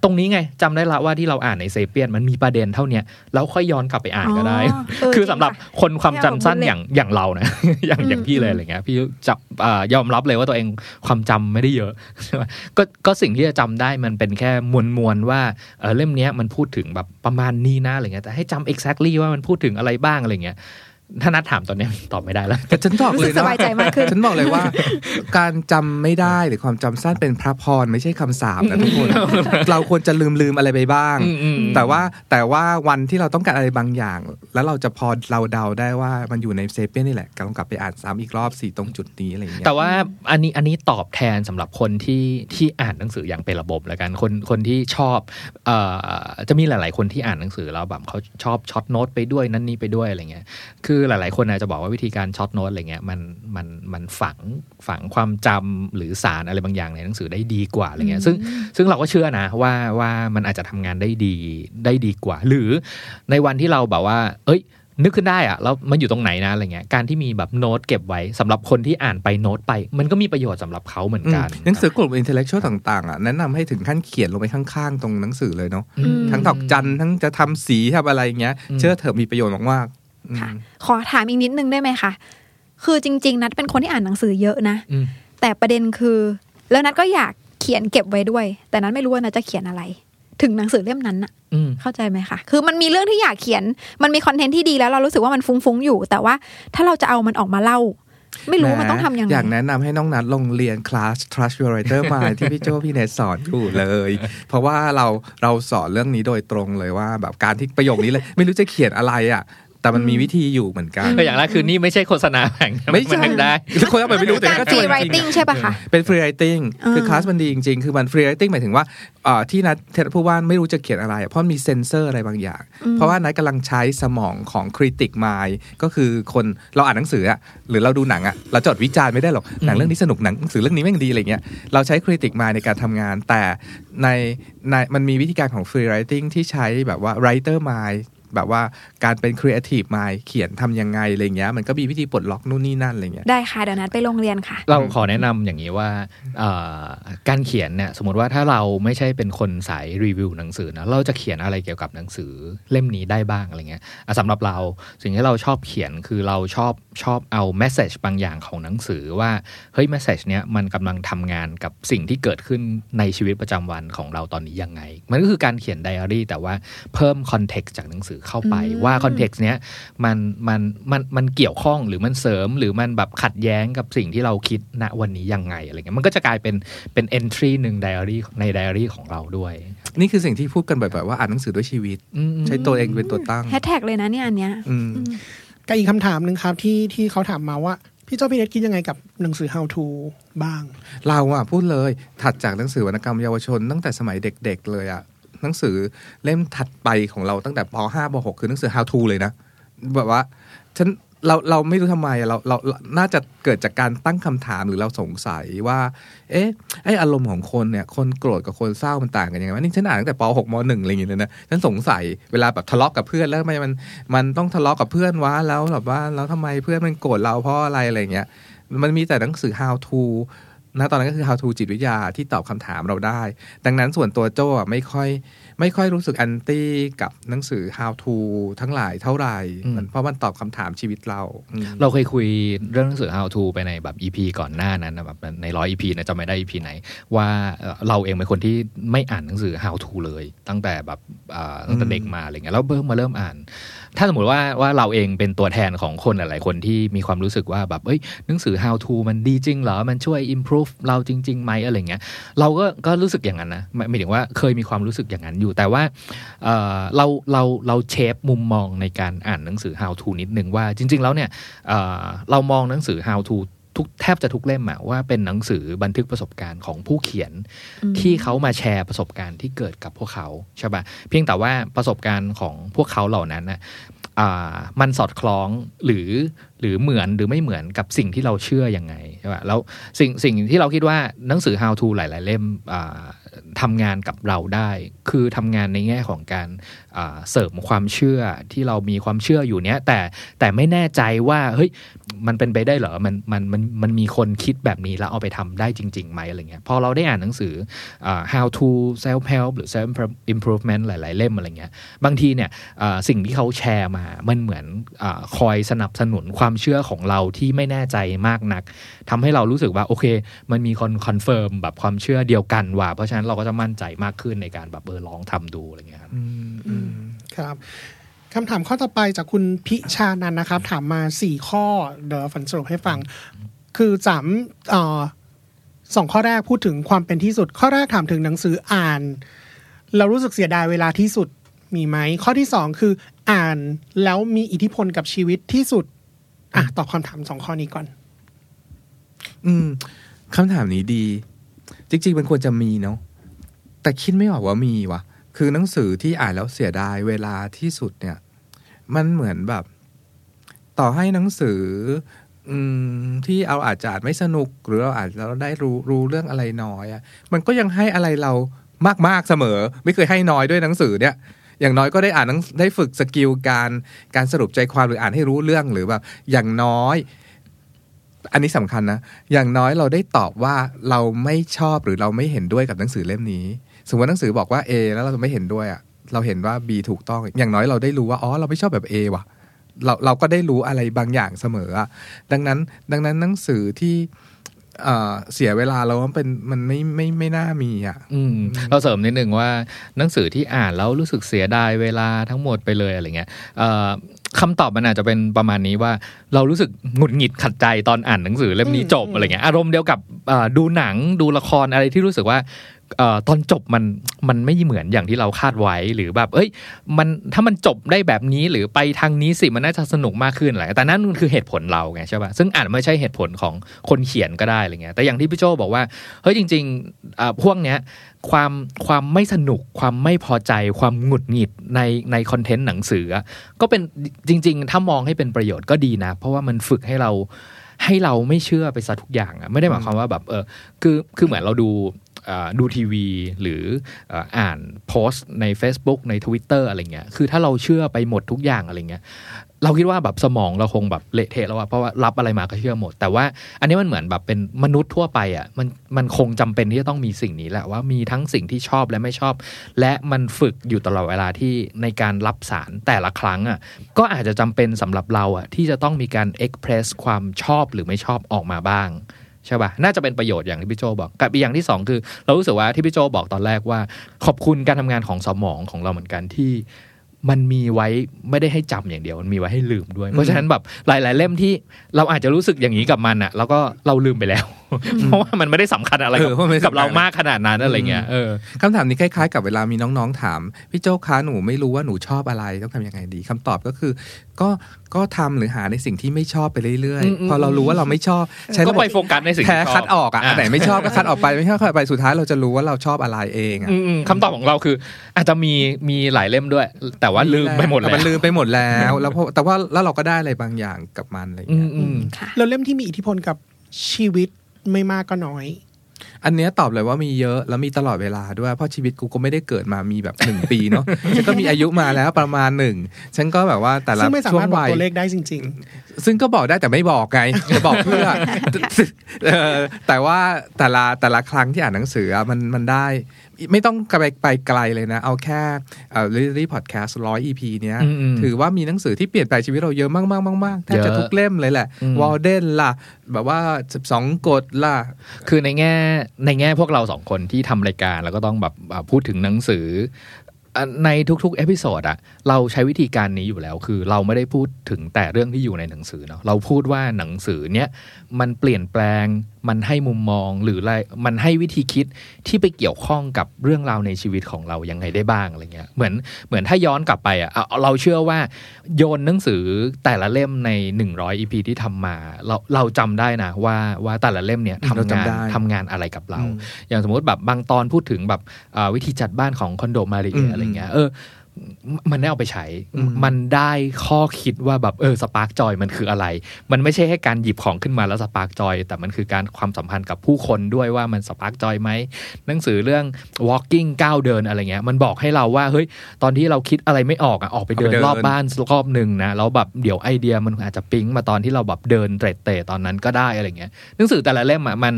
Speaker 1: ตรงนี้ไงจำได้ละว่าที่เราอ่านในเซเปียนมันมีประเด็นเท่าเนี้ยแล้วค่อยย้อนกลับไปอ่านก็ได้
Speaker 4: อ๋อเออ
Speaker 1: คือ
Speaker 4: จริง
Speaker 1: สำหรับ
Speaker 4: ค่ะ
Speaker 1: คนความจำสั้น
Speaker 4: ไม่
Speaker 1: อ
Speaker 4: เอา
Speaker 1: ย่างอย่างเรานะอย่าง
Speaker 4: อืม
Speaker 1: อย่างพี่เลยอะไรเงี้ยพี่จับอ่ายอมรับเลยว่าตัวเองความจำไม่ได้เยอะใช่ไหมก็ก็สิ่งที่จะจำได้มันเป็นแค่มวลมวลๆว่าเออเล่มเนี้ยมันพูดถึงแบบประมาณนี้นะอะไรเงี้ยแต่ให้จำ exactly ว่ามันพูดถึงอะไรบ้างอะไรเงี้ย ถ้านัดถามตอนเนี้ยตอบไม่ได้แล้ว
Speaker 2: แต่ฉันบอก
Speaker 4: รู้
Speaker 2: เล
Speaker 4: สึ
Speaker 2: ย
Speaker 4: กส
Speaker 2: นะ
Speaker 4: บายใจมากขึ้น
Speaker 2: ฉันบอกเลยว่า การจำไม่ได้หรือความจำสั้นเป็นพระพรไม่ใช่คำสาปนะทุกคน เราควรจะลืมลืมอะไรไปบ้าง
Speaker 1: อืมอืม
Speaker 2: แต่ว่าแต่ว่าวันที่เราต้องการอะไรบางอย่าง แล้วเราจะพอเราเดาได้ว่ามันอยู่ในเซเปียนนี่แหละกลับกลับไปอ่านซ้ำอีกรอบสี่ตรงจุดนี้อะไรอย่างเงี้ย
Speaker 1: แต่ว่าอันนี้อันนี้ตอบแทนสำหรับคนที่ที่อ่านหนังสืออย่างเป็นระบบแล้วกันคนคนที่ชอบเอ่อจะมีหลาย ๆ คนที่อ่านหนังสือแล้วแบบเขาชอบ short note ไปด้วยนั่นนี่ไปด้วยอะไรเงี้ยคือหลาย ๆ คนอาจจะบอกว่าวิธีการ short note อะไรเงี้ยมันมันมันฝังฝังความจำหรือสารอะไรบางอย่างในหนังสือได้ดีกว่าอะไรเงี้ยซึ่งซึ่งเราก็เชื่อนะว่าว่ามันอาจจะทำงานได้ดีได้ดีกว่า หรือในวันที่เราแบบว่า เอ้ยนึกขึ้นได้อะแล้วมันอยู่ตรงไหนนะอะไรเงี้ยการที่มีแบบโน้ตเก็บไว้สำหรับคนที่อ่านไปโน้ตไป มันก็มีประโยชน์สำหรับเขาเหมือนกัน
Speaker 2: หนังสือกลุ่ม intellectual ต่างๆอะแนะนำให้ถึงขั้นเขียนลงไปข้างๆ ตรงหนังสือเลยเนาะ
Speaker 1: อืม
Speaker 2: ทั้งดอกจันทั้งจะทำสีทำอะไรเงี้ย
Speaker 1: อืม
Speaker 2: เชื่อเถอะมีประโยชน์มากๆอืม
Speaker 4: ค่ะ ขอถามอีกนิดนึงได้ไหมคะ คือจริง ๆ นัดเป็นคนที่อ่านหนังสือเยอะนะ
Speaker 1: อืม
Speaker 4: แต่ประเด็นคือ แล้วนัดก็อยากเขียนเก็บไว้ด้วย แต่นัดไม่รู้ว่านัดจะเขียนอะไร ถึงหนังสือเล่มนั้นอะ
Speaker 1: อืม
Speaker 4: เข้าใจไหมคะคือมันมีเรื่องที่อยากเขียน มันมีคอนเทนต์ที่ดีแล้วเรารู้สึกว่ามันฟุ้งๆอยู่ แต่ว่าถ้าเราจะเอามันออกมาเล่าไม่รู้ว่ามันต้องทำยังไง
Speaker 2: อยากแนะนำให้น้องนัดลงเรียนคลาส Trust Your Writer Mind ที่พี่โจพี่เนทสอนอยู่เลย เพราะว่าเราเราสอนเรื่องนี้โดยตรงเลยว่า แบบการที่ประโยคนี้เลย ไม่รู้จะเขียนอะไรอะ แต่มันมีวิธีอยู่เหมือนกัน
Speaker 1: ก็อย่างแรกคือนี่ไม่ใช่โฆษณาแข่ง
Speaker 2: ไม่ใช่
Speaker 1: นได้
Speaker 2: ทุกคนเอาไปไม่รู้แต่
Speaker 4: การ
Speaker 2: ก็
Speaker 4: ฟ
Speaker 2: ช่
Speaker 4: รี
Speaker 2: วย
Speaker 4: ไร
Speaker 2: จริง
Speaker 4: ติ้งใช่ปะคะ
Speaker 2: เป็นฟรีไรติ n ง
Speaker 4: อ่า
Speaker 2: คือคลาสมันดีจริงๆ คือมันฟรีไรติ n งหมายถึงว่าเอ่อที่นัดเทศผู้ว่าไม่รู้จะเขียนอะไรอะเพราะมีเซนเซอร์อะไรบางอย่าง เพราะว่านัดกำลังใช้สมองของ critic mind ก็คือคนเราอ่านหนังสืออะหรือเราดูหนังอะเราจดวิจารณ์ไม่ได้หรอกหนังเรื่องนี้สนุกหนังหนังสือเรื่องนี้แม่งดีอะไรเงี้ยเราใช้ critic mind ในการทำงาน แต่ในในมันมีวิธีการของฟรีไรติ n งที่ใช้แบบว่า writer mind แบบว่าการเป็น creative mind เขียนทำยังไงอะไรเงี้ยมันก็มีวิธีปลดล็อกนู่นนี่นั่นอะไรเงี้ย
Speaker 4: ได้ค่ะเดี๋ยวนัดไปโรงเรียนค่ะ
Speaker 1: เราขอแนะนำอย่างนี้ว่าเอ่อการเขียนเนี่ยสมมติว่าถ้าเราไม่ใช่เป็นคนสายรีวิวหนังสือนะเราจะเขียนอะไรเกี่ยวกับหนังสือเล่มนี้ได้บ้างอะไรเงี้ยอะสำหรับเราสิ่งที่เราชอบเขียนคือเราชอบชอบเอา message บางอย่างของหนังสือว่าเฮ้ย message เนี้ยมันกำลังทำงานกับสิ่งที่เกิดขึ้นในชีวิตประจำวันของเราตอนนี้ยังไง มันก็คือการเขียนไดอารี่แต่ว่าเพิ่ม context จากหนังสือเข้าไป
Speaker 4: อืม
Speaker 1: ว่า context เนี้ยมันมันมันมันเกี่ยวข้องหรือมันเสริมหรือมันแบบขัดแย้งกับสิ่งที่เราคิดณวันนี้ยังไงอะไรเงี้ยมันก็จะกลายเป็นเป็น entry หนึ่งไดอารี่ในไดอารี่ของเราด้วย
Speaker 2: นี่คือสิ่งที่พูดกันบ่อยๆว่าอ่านหนังสือด้วยชีวิต
Speaker 1: อืม
Speaker 2: ใช้ตัวเองเป็นตัวตั้ง
Speaker 4: แฮชแท็กเลยนะเนี่ยอันเนี้ย
Speaker 2: อืม
Speaker 3: กับอีกคำถามหนึ่งครับที่ที่เขาถามมาว่าพี่เจ้าพี่เน็ตคิดยังไงกับหนังสือ how to บ้าง
Speaker 2: เราอะพูดเลยถัดจากหนังสือวรรณกรรมเยาวชนตั้งแต่สมัยเด็ก ๆ เลยอะ หนังสือเล่มถัดไปของเราตั้งแต่ป .5 ป .6 คือหนังสือ how to เลยนะ แบบว่าฉันเราเราไม่รู้ทำไมเราเราน่าจะเกิดจากการตั้งคำถามหรือเราสงสัยว่า เอ๊ะไออารมณ์ของคนเนี่ย คนโกรธกับคนเศร้ามันต่างกันยังไงวะนี่ฉันอ่านตั้งแต่ป .6 ม .1 อะไรอย่างเงี้ยนะฉันสงสัยเวลาแบบทะเลาะกับเพื่อนแล้วทำไมมันมันต้องทะเลาะกับเพื่อนวะแล้วแบบว่าแล้วทำไมเพื่อนมันโกรธเราเพราะอะไรอะไรเงี้ยมันมีแต่หนังสือ how to นะตอนนั้นก็คือ how to จิตวิทยาที่ตอบคำถามเราได้ ดังนั้นส่วนตัวโจ้อะไม่ค่อยไม่ค่อยรู้สึกแอนตี้กับหนังสือ how to ทั้งหลายเท่าไหร่
Speaker 1: อืม
Speaker 2: มันเพราะมันตอบคำถามชีวิตเราอืม
Speaker 1: เราเคยคุยเรื่องหนังสือ how to ไปในแบบ EP ก่อนหน้านั้นนะแบบในร้อย EP นะจำไม่ได้ EP ไหน ว่าเอ่อเราเองเป็นคนที่ไม่อ่านหนังสือ how to เลย ตั้งแต่แบบอ่าตั้งแต่เด็กมาอะไรเงี้ยแล้วเพิ่งมาเริ่มอ่าน ถ้าสมมติว่าว่าเราเองเป็นตัวแทนของคนหลายๆคนที่มีความรู้สึกว่าแบบเอ้ยหนังสือ how to มันดีจริงเหรอ มันช่วย improve เราจริงๆไหมอะไรเงี้ยเราก็ก็รู้สึกอย่างนั้นนะหมายหมายถึงว่าเคยมีความรู้สึกอย่างนั้นอยู่ แต่ว่าเออเราเราเราเชฟมุมมองในการอ่านหนังสือ how to นิดนึงว่าจริง ๆ แล้วเนี่ยเออเรามองหนังสือ how to ทุกแทบจะทุกเล่มอะว่าเป็นหนังสือบันทึกประสบการณ์ของผู้เขียน
Speaker 4: อืม
Speaker 1: ที่เขามาแชร์ประสบการณ์ที่เกิดกับพวกเขาใช่ปะเพียงแต่ว่าประสบการณ์ของพวกเขาเหล่านั้นน่ะอ่ามันสอดคล้องหรือหรือเหมือนหรือไม่เหมือนกับสิ่งที่เราเชื่อยังไงใช่ปะแล้วสิ่งสิ่งที่เราคิดว่าหนังสือ how to หลาย ๆ เล่มอ่าทำงานกับเราได้ คือทำงานในแง่ของการอ่า เสริมความเชื่อที่เรามีความเชื่ออยู่เนี้ยแต่แต่ไม่แน่ใจว่าเฮ้ยมันเป็นไปได้เหรอมันมันมันมันมีคนคิดแบบนี้แล้วเอาไปทำได้จริงๆไหมอะไรเงี้ยพอเราได้อ่านหนังสืออ how to self help หรือ self improvement หลาย ๆ เล่มอะไรเงี้ยบางทีเนี่ยสิ่งที่เขาแชร์มามันเหมือนอคอยสนับสนุนความเชื่อของเราที่ไม่แน่ใจมากนักทำให้เรารู้สึกว่าโอเค มันมีคนคอนเฟิร์มแบบความเชื่อเดียวกันว่าเพราะฉะนั้นเราก็จะมั่นใจมากขึ้นในการแบบเออลองทำดูอะไรเงี้ยครับ
Speaker 3: ครับคำถามข้อต่อไปจากคุณพิชานันนะครับ ถามมาสี่ข้อเดี๋ยวฝันสรุปให้ฟัง คือสามสองข้อแรกพูดถึงความเป็นที่สุด ข้อแรกถามถึงหนังสืออ่าน เรารู้สึกเสียดายเวลาที่สุดมีไหม ข้อที่สองคืออ่านแล้วมีอิทธิพลกับชีวิตที่สุด อะตอบคำถามสองข้อนี้ก่อน
Speaker 2: อืมคำถามนี้ดี จริง ๆ มันควรจะมีเนาะแต่คิดไม่ออกว่ามีวะ คือหนังสือที่อ่านแล้วเสียดายเวลาที่สุดเนี่ย มันเหมือนแบบ ต่อให้หนังสือ อืมที่เอาอาจจะอานไม่สนุก หรือเราอานแล้วได้รู้รู้เรื่องอะไรน้อยอะมันก็ยังให้อะไรเรามากๆเสมอ ไม่เคยให้น้อยด้วยหนังสือเนี่ยอย่างน้อยก็ได้อ่านได้ฝึกสกิลการการสรุปใจความหรืออ่านให้รู้เรื่องหรือแบบอย่างน้อย อันนี้สำคัญนะ อย่างน้อยเราได้ตอบว่าเราไม่ชอบหรือเราไม่เห็นด้วยกับหนังสือเล่มนี้ สมมติว่าหนังสือบอกว่า A แล้วเราไม่เห็นด้วยอะเราเห็นว่า B ถูกต้อง อย่างน้อยเราได้รู้ว่า อ๋อ เราไม่ชอบแบบ A ว่ะ เราเราก็ได้รู้อะไรบางอย่างเสมออะดังนั้น ดังนั้นหนังสือที่เอ่อเสียเวลาเราว่าเป็นมันไม่ไม่ไม่น่ามีอะ
Speaker 1: อืมเราเสริมนิดหนึ่งว่าหนังสือที่อ่านแล้วรู้สึกเสียดายเวลาทั้งหมดไปเลยอะไรเงี้ยเอ่อคำตอบมันอาจจะเป็นประมาณนี้ว่าเรารู้สึกหงุดหงิดขัดใจตอนอ่านหนังสือเล่มนี้จบ
Speaker 3: อืม
Speaker 1: อะไรเงี้ยอารมณ์เดียวกับเอ่อดูหนังดูละครอะไรที่รู้สึกว่าเอ่อ ตอนจบมันมันไม่เหมือนอย่างที่เราคาดไว้หรือแบบ เอ้ย มันถ้ามันจบได้แบบนี้หรือไปทางนี้สิมันน่าจะสนุกมากขึ้นอะไรแต่นั่นคือเหตุผลเราไงใช่ป่ะซึ่งอาจไม่ใช่เหตุผลของคนเขียนก็ได้อะไรเงี้ยแต่อย่างที่พี่โจบอกว่าเฮ้ยจริงๆอ่าพวกเนี้ยความความไม่สนุกความไม่พอใจความหงุดหงิดในในคอนเทนต์หนังสือ ก็เป็นจริง ๆ ถ้ามองให้เป็นประโยชน์ก็ดีนะ เพราะว่ามันฝึกให้เราให้เราไม่เชื่อไปซะทุกอย่างอะไม่ได้หมายความว่าแบบเออคือคือเหมือนเราดู ดูทีวี หรืออ่านโพสต์ใน Facebook ใน Twitter อะไรเงี้ยคือถ้าเราเชื่อไปหมดทุกอย่างอะไรเงี้ยเราคิดว่าแบบสมองเราคงแบบเละเทะแล้วอะเพราะว่ารับอะไรมาก็เชื่อหมด แต่ว่าอันนี้มันเหมือนแบบเป็นมนุษย์ทั่วไปอะมันมันคงจำเป็นที่จะต้องมีสิ่งนี้แหละว่ามีทั้งสิ่งที่ชอบและไม่ชอบ และมันฝึกอยู่ตลอดเวลาที่ในการรับสารแต่ละครั้งอะก็อาจจะจำเป็นสำหรับเราอะที่จะต้องมีการเอ็กเพรสความชอบหรือไม่ชอบออกมาบ้าง ใช่ป่ะน่าจะเป็นประโยชน์อย่างที่พี่โจบอกกับอีกอย่างที่สองคือ เรารู้สึกว่าที่พี่โจบอกตอนแรกว่า ขอบคุณการทำงานของสมองของเราเหมือนกันที่มันมีไว้ไม่ได้ให้จำอย่างเดียว มันมีไว้ให้ลืมด้วย เพราะฉะนั้นแบบหลาย ๆ เล่มที่เราอาจจะรู้สึกอย่างนี้กับมันอะแล้วก็เราลืมไปแล้ว เพราะว่ามันไม่ได้สำคัญอะไร
Speaker 2: เอ
Speaker 1: กับ
Speaker 2: อเพราะมันไม่
Speaker 1: กับเรา
Speaker 2: สำคัญ
Speaker 1: มากขนาดนั้นอะไรเงี้ยเออ
Speaker 2: คำถามนี้คล้ายๆ กับเวลามีน้องๆถาม พี่โจ้คะหนูไม่รู้ว่าหนูชอบอะไรต้องทำยังไงดีคำตอบก็คือ ก็ก็ทำหรือหาในสิ่งที่ไม่ชอบไปเรื่อย
Speaker 1: อืมอืม
Speaker 2: ๆพอเรารู้ว่าเราไม่ชอบใช้
Speaker 1: ก็
Speaker 2: ระบบ
Speaker 1: ไปโฟกัสในสิ่งที่
Speaker 2: แพ้
Speaker 1: ชอบ
Speaker 2: คัดออกอะอันไหนไม่ชอบก็คัดออกไปไม่ชอบคัดออกไปสุดท้ายเราจะรู้ว่าเราชอบอะไรเองอะ
Speaker 1: อืมอืมคำตอบของเราคือ อาจจะมีมีหลายเล่มด้วย แต่ว่าลืมไปหมด
Speaker 2: แต่
Speaker 1: แล้ว
Speaker 2: มันลืมไปหมดแล้วแล้วพอแต่ว่าแล้วเราก็ได้อะไรบางอย่างกับมันอะไรอย่าง
Speaker 1: อื
Speaker 2: เงี้
Speaker 1: ม
Speaker 2: ย
Speaker 1: อืม
Speaker 4: ค่ะ
Speaker 3: แล้วเล่มที่มีอิทธิพลกับชีวิต ไม่มากก็น้อย
Speaker 2: อันเนี้ยตอบเลยว่ามีเยอะแล้วมีตลอดเวลาด้วย เพราะชีวิตกูก็ไม่ได้เกิดมามีแบบหนึ่งปีเนาะฉันก็มีอายุมาแล้วประมาณหนึ่งฉันก็แบบว่าแต่ละ
Speaker 3: ซึ่งไม่สา
Speaker 2: ช่ว
Speaker 3: มางรถบอก
Speaker 2: วัย
Speaker 3: ตัวเลขได้จริง
Speaker 2: ซึ่งก็บอกได้แต่ไม่บอกไงจะบอกเพื่อเออแต่ว่าแต่ละแต่ละครั้งที่อ่านหนังสืออะมันมันได้ ไม่ต้องไปไปไกลเลยนะ เอาแค่เอ่อ Literary Podcast ร้อย EP เนี้ย
Speaker 1: อืมอืม
Speaker 2: ถือว่ามีหนังสือที่เปลี่ยนแปลงชีวิตเราเยอะมากมากมากมากแทบจะ
Speaker 1: เยอะ
Speaker 2: ทุกเล่มเลยแหละ
Speaker 1: อืม
Speaker 2: วอลเดนล่ะ แบบว่า 12 กฎล่ะ
Speaker 1: คือในแง่ในแง่พวกเราสองคนที่ทำรายการ แล้วก็ต้องแบบอ่าพูดถึงหนังสืออะในทุกๆ episode อะเราใช้วิธีการนี้อยู่แล้ว คือเราไม่ได้พูดถึงแต่เรื่องที่อยู่ในหนังสือเนาะเราพูดว่าหนังสือเนี้ยมันเปลี่ยนแปลง มันให้มุมมองหรืออะไรมันให้วิธีคิดที่ไปเกี่ยวข้องกับเรื่องราวในชีวิตของเรายังไงได้บ้างอะไรเงี้ยเหมือนเหมือนถ้าย้อนกลับไปอะเอาเราเชื่อว่าโยนหนังสือแต่ละเล่มใน 100 EP ที่ทำมา เราเราจำได้นะว่าว่าแต่ละเล่มเนี่ย
Speaker 2: เรา
Speaker 1: ทำงาน
Speaker 2: จำได้
Speaker 1: ทำงานอะไรกับเรา
Speaker 2: อืม
Speaker 1: อย่างสมมติแบบบางตอนพูดถึงแบบอ่าวิธีจัดบ้านของคอนโดมาริเอ
Speaker 2: อืม
Speaker 1: อะไรเงี้ยเออ มันได้เอาไปใช้ มันได้ข้อคิดว่าแบบเออ spark joy มันคืออะไร มันไม่ใช่แค่การหยิบของขึ้นมาแล้ว spark joy แต่มันคือการความสัมพันธ์กับผู้คนด้วยว่ามัน spark joy ไหม หนังสือเรื่อง walking ก้าวเดินอะไรเงี้ย มันบอกให้เราว่าเฮ้ย ตอนที่เราคิดอะไรไม่ออกอะออกไปเดิน
Speaker 2: ออกไปเดิน
Speaker 1: รอบบ้านรอบหนึ่งนะ แล้วแบบเดี๋ยวไอเดียมันอาจจะปิ๊งมาตอนที่เราแบบเดินเตร็ดเตะตอนนั้นก็ได้อะไรเงี้ย หนังสือแต่ละเล่มอะมัน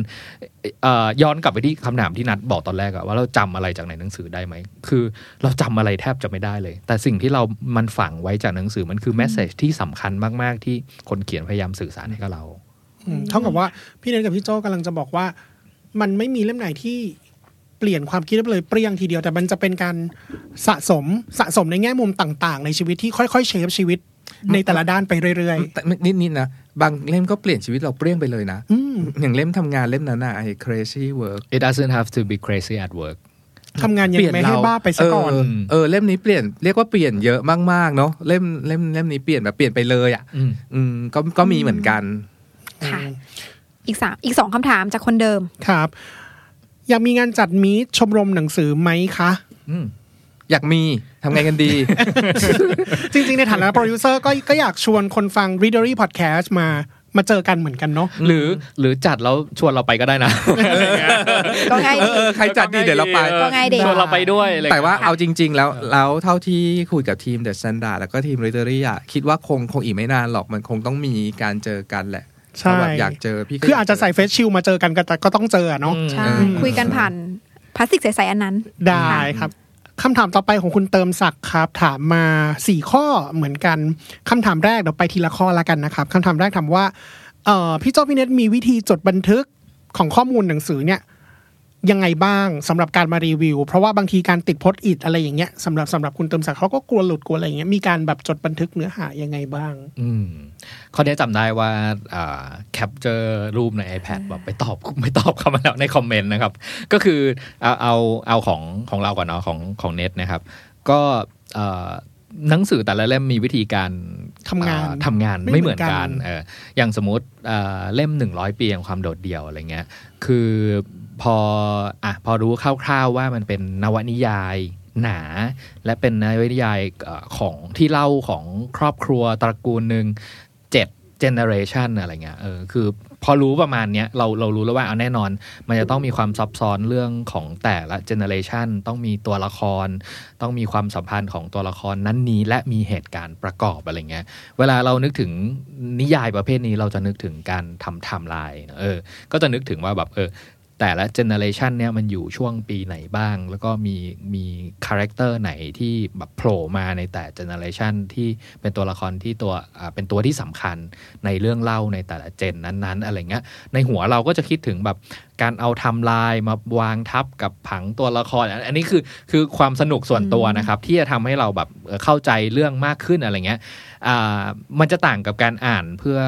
Speaker 1: เอ่อย้อนกลับไปที่คำถามที่นัดบอกตอนแรกอะว่าเราจำอะไรจากในหนังสือได้ไหม คือเราจำอะไรแทบจะไม่ได้เลย แต่สิ่งที่เรามันฝังไว้จากหนังสือมันคือแมสเซจที่สำคัญมาก ๆ ที่คนเขียนพยายามสื่อสารให้กับเรา
Speaker 3: อืมเท่ากับว่าพี่เนทกับพี่โจกำลังจะบอกว่า มันไม่มีเล่มไหนที่เปลี่ยนความคิดไปเลยเปรี้ยงทีเดียวแต่มันจะเป็นการสะสมสะสมในแง่มุมต่างๆ ในชีวิตที่ค่อยๆเชฟชีวิตในแต่ละด้านไปเรื่อย
Speaker 2: แต่นิดนิดๆนะ บางเล่มก็เปลี่ยนชีวิตเราเปรี้ยงไปเลยนะ
Speaker 3: ๆอืม
Speaker 2: อย่างเล่มทำงานเล่มนั้นอะไอ้ crazy work
Speaker 1: It doesn't have to be crazy at work
Speaker 3: ทำงานยังไม่ให้บ้าไปซะก่อน
Speaker 2: เออเออเล่มนี้เปลี่ยนเรียกว่าเปลี่ยนเยอะมากๆเนาะเล่มเล่มเล่มนี้เปลี่ยนแบบเปลี่ยนไปเลยอะ
Speaker 1: อืม
Speaker 2: อืมก็ก็มีเหมือนกัน
Speaker 4: ค่ะอีกสามอีกสองคำถามจากคนเดิม
Speaker 3: ครับอยากมีงานจัด meetชมรมหนังสือไหมคะ
Speaker 1: อืม
Speaker 2: อยากมีทำไงกันดี
Speaker 3: จริง ๆ ในฐานะโปรดิวเซอร์ก็ก็อยากชวนคนฟัง Readery Podcast มา มาเจอกันเหมือนกันเนาะ
Speaker 1: หรือหรือจัดแล้วชวนเราไปก็ได้นะ
Speaker 4: ก็ง่าย
Speaker 2: เออเออใครจัดดีเดี๋ยวเราไป
Speaker 4: ก็ง่ายดี
Speaker 1: ชวนเราไปด้วยอะไร
Speaker 2: แต่ว่า
Speaker 1: เงี้ย
Speaker 2: เอาจริง ๆ แล้วแล้วเท่าที่คุยกับทีมเดอะ t ซนดาแล้วก็ทีม r ิเ t อรี่อะคิดว่าคงคงอีกไม่นานหรอกมันคงต้องมีการเจอกันแหละ
Speaker 3: ใช่
Speaker 2: ถ้าแบบอยากเจอพี่ก็
Speaker 3: คืออาจจะใส่เฟซชิลมาเจอกันก็แต่ก็ต้องเจออะเนาะ
Speaker 4: ใช่
Speaker 2: อืม
Speaker 4: คุยกันผ่านพลาสติกใสๆอันนั้น
Speaker 3: ได้ครับ คำถามต่อไปของคุณเติมศักดิ์ครับ ถามมาสี่ข้อเหมือนกันคำถามแรกเดี๋ยวไปทีละข้อละกันนะครับคำถามแรกถามว่าเอ่อพี่เจ้าพี่เน็ตมีวิธีจดบันทึกของข้อมูลหนังสือเนี่ย ยังไงบ้างสำหรับการมารีวิว เพราะว่าบางทีการติดโพสต์อิดอะไรอย่างเงี้ยสำหรับสำหรับคุณเติมศักดิ์เขาก็กลัวหลุดกลัวอะไรอย่างเงี้ยมีการแบบจดบันทึกเนื้อหายังไงบ้าง
Speaker 1: อืมข้อนี้จำได้ว่าแคปเจอร์รูปใน iPad แบบไปตอบไม่ตอบเข้ามาแล้วในคอมเมนต์นะครับ ก็คือเอาเอาเอาของของเราก่อนเนาะของของเน็ตนะครับ ก็เอ่อหนังสือแต่ละเล่มมีวิธีการ
Speaker 3: ทำงาน
Speaker 1: เอ่อทำงาน
Speaker 3: ไม่
Speaker 1: ไม่
Speaker 3: เห
Speaker 1: เห
Speaker 3: มื
Speaker 1: มื
Speaker 3: อ
Speaker 1: อนน
Speaker 3: กั
Speaker 1: กันนเอออย่างสมมติเอ่อเล่มหนึ่งร้อยปีแห่งความโดดเดี่ยวอะไรเงี้ย คือ พออะพอรู้คร่าวๆว่ามันเป็นนวนิยายหนา และเป็นนวนิยายของที่เล่าของครอบครัวตระกูลหนึ่งเจ็ดเจ generation อะไรเงี้ยเออคือพอรู้ประมาณเนี้ยเราเรารู้แล้วว่าเอาแน่นอน มันจะต้องมีความซับซ้อนเรื่องของแต่ละ generation ต้องมีตัวละคร ต้องมีความสัมพันธ์ของตัวละครนั้นนี้ และมีเหตุการณ์ประกอบอะไรเงี้ยเวลาเรานึกถึงนิยายประเภทนี้เราจะนึกถึงการทำไทม์ไลน์เออก็จะนึกถึงว่าแบบเออ แต่ละ generation เนี่ยมันอยู่ช่วงปีไหนบ้าง แล้วก็มีมี character ไหนที่แบบโผล่มาในแต่ละ generation ที่เป็นตัวละครที่ตัวเป็นตัวที่สำคัญในเรื่องเล่าในแต่ละ gen นั้นๆ อะไรเงี้ยในหัวเราก็จะคิดถึงแบบ การเอาไทม์ไลน์มาวางทับกับผังตัวละครอันอันนี้คือคือความสนุกส่วนตัวนะครับ ที่จะทำให้เราแบบเอ่อเข้าใจเรื่องมากขึ้นอะไรเงี้ยอ่ามันจะต่างกับการอ่านเพื่อ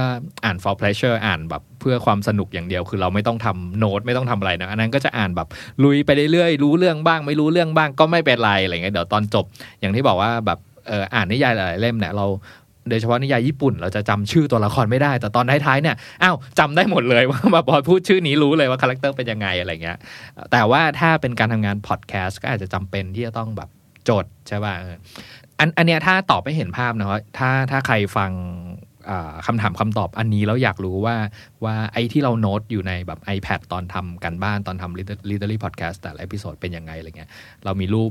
Speaker 1: อ่าน for pleasure อ่านแบบเพื่อความสนุกอย่างเดียว คือเราไม่ต้องทำโน้ตไม่ต้องทำอะไรนะอันนั้นก็จะอ่านแบบลุยไปเรื่อยๆรู้เรื่องบ้าง ไม่รู้เรื่องบ้างก็ไม่เป็นไรอะไรเงี้ยเดี๋ยวตอนจบ อย่างที่บอกว่าแบบเอออ่านนิยายหลายๆเล่มเนี่ยเรา โดยเฉพาะนิยายญี่ปุ่น เราจะจำชื่อตัวละครไม่ได้ แต่ตอนท้ายๆเนี่ยอ้าวจำได้หมดเลยว่ามาพอพูดชื่อนี้รู้เลยว่าคาแรคเตอร์เป็นยังไงอะไรเงี้ยแต่ว่าถ้าเป็นการทำงานพอดแคสต์ก็อาจจะจำเป็นที่จะต้องแบบจดใช่ป่ะอันอันเนี้ยถ้าตอบไม่เห็นภาพนะว่าถ้าถ้าใครฟัง คำถามคำตอบอันนี้แล้วอยากรู้ว่าว่าไอ้ที่เราโน้ตอยู่ในแบบ iPad ตอนทำการบ้านตอนทำ Readery Podcast แต่ละ episode เป็นยังไงอะไรเงี้ยเรามีรูป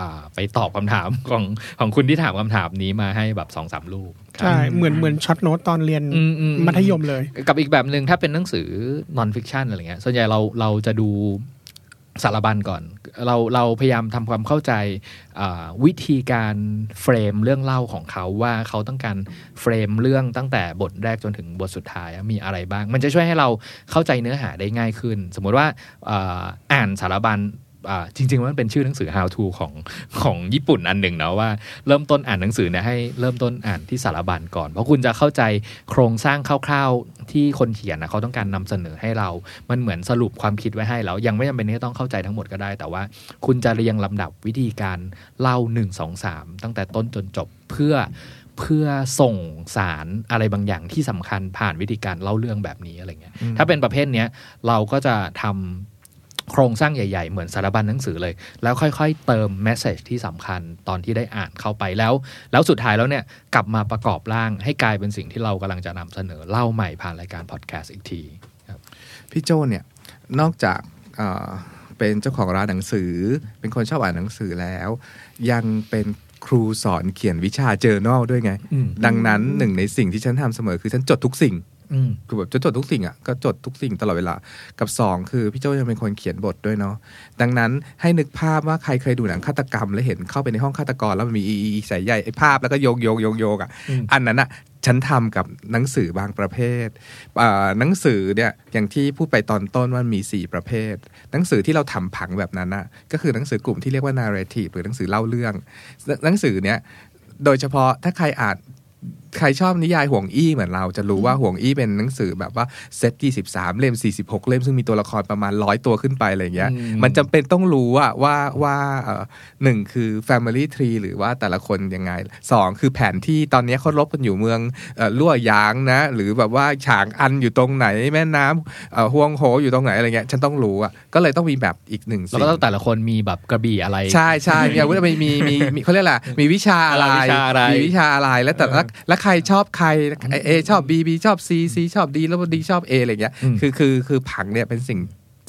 Speaker 1: อ่าไปตอบคำถามของของคุณที่ถามคำถามนี้มาให้แบบสองสามรูปครับ
Speaker 3: ใช่เหมือนเหมือน short note ตอนเรียน
Speaker 1: อืมอืม
Speaker 3: มัธยมเลย
Speaker 1: กับอีกแบบหนึ่งถ้าเป็นหนังสือ non fiction อะไรเงี้ยส่วนใหญ่เราเราจะดู สารบัญก่อน เราเราพยายามทำความเข้าใจวิธีการ frame เรื่องเล่าของเขาว่าเขาต้องการ frame เรื่องตั้งแต่บทแรกจนถึงบทสุดท้ายมีอะไรบ้าง มันจะช่วยให้เราเข้าใจเนื้อหาได้ง่ายขึ้น สมมุติว่าอ่านสารบัญ จริง ๆ มันเป็นชื่อหนังสือ how to ของของญี่ปุ่นอันหนึ่งนะว่าเริ่มต้นอ่านหนังสือเนี่ยให้เริ่มต้นอ่านที่สารบัญก่อน เพราะคุณจะเข้าใจโครงสร้างคร่าวๆที่คนเขียนนะเขาต้องการนำเสนอให้เรา มันเหมือนสรุปความคิดไว้ให้แล้ว ยังไม่จำเป็นที่จะต้องเข้าใจทั้งหมดก็ได้ แต่ว่าคุณจะเรียงลำดับวิธีการเล่า 1 2 3 ตั้งแต่ต้นจนจบเพื่อเพื่อส่งสารอะไรบางอย่างที่สำคัญผ่านวิธีการเล่าเรื่องแบบนี้อะไรเงี้ยถ้าเป็นประเภทเนี้ยเราก็จะทำ โครงสร้างใหญ่ๆ เหมือนสารบัญหนังสือเลย แล้วค่อยๆ เติมแมสเซจที่สำคัญตอนที่ได้อ่านเข้าไปแล้ว แล้วสุดท้ายแล้วเนี่ยกลับมาประกอบร่างให้กลายเป็นสิ่งที่เรากำลังจะนำเสนอเล่าใหม่ผ่านรายการพอดแคสต์อีกที
Speaker 2: พี่โจเนี่ยนอกจากเอ่อเป็นเจ้าของร้านหนังสือ เป็นคนชอบอ่านหนังสือแล้ว ยังเป็นครูสอนเขียนวิชาเจอร์นลด้วยไง
Speaker 1: อืม
Speaker 2: ดังนั้นหนึ่งในสิ่งที่ฉันทำเสมอคือฉันจดทุกสิ่ง
Speaker 1: อืม
Speaker 2: คือแบบจะจดทุกสิ่งอะก็จดทุกสิ่งตลอดเวลา กับสองคือพี่โจยังเป็นคนเขียนบทด้วยเนาะดังนั้นให้นึกภาพว่าใครเคยดูหนังฆาตกรรม แล้วเห็นเข้าไปในห้องฆาตกรแล้วมันมีอีอีอีสายใยไอ้ภาพแล้วก็โยกโยกโยกโยกอะ
Speaker 1: อืม
Speaker 2: อันนั้นอะฉันทำกับหนังสือบางประเภทอ่าหนังสือเนี่ยอย่างที่พูดไปตอนต้นว่ามี 4 ประเภท หนังสือที่เราทำผังแบบนั้นน่ะก็คือหนังสือกลุ่มที่เรียกว่า narrative หรือหนังสือเล่าเรื่อง หนังสือเนี่ยโดยเฉพาะถ้าใครอ่าน ใครชอบนิยายห่วงอี้เหมือนเราจะรู้ว่าห่วงอี้เป็นหนังสือแบบว่าเซตยี่สิบสามเล่มสี่สิบหกเล่มซึ่งมีตัวละครประมาณร้อยตัวขึ้นไปอะไรอย่างเงี้ย
Speaker 1: อืม
Speaker 2: มันจำเป็นต้องรู้ว่าว่าว่าเอ่อหนึ่งคือ Family Tree หรือว่าแต่ละคนยังไงสองคือแผนที่ตอนนี้เขารบกันอยู่เมืองเอ่อลั่วยางนะ หรือแบบว่าฉางอันอยู่ตรงไหนแม่น้ำเอ่อห่วงโหอยู่ตรงไหนอะไรเงี้ยฉันต้องรู้อะก็เลยต้องมีแบบอีกหนึ่ง
Speaker 1: แล้ว
Speaker 2: สิ่
Speaker 1: ก็
Speaker 2: ง
Speaker 1: ต้องแต่ละคนมีแบบกระบี่อะไร
Speaker 2: ใช่ใช่เนี่ยว่ามีมีมีมีเขาเรียกอะไรมีวิชาอะไร
Speaker 1: เออวิชาอะไร
Speaker 2: มีวิชาอะไรแล้วแต่ละแล้วใครชอบใครเอชอบบีบีชอบซีซีชอบดีแล้วดีชอบเออะไรเงี้ย
Speaker 1: อืม
Speaker 2: คือคือคือผังเนี่ยเป็นสิ่ง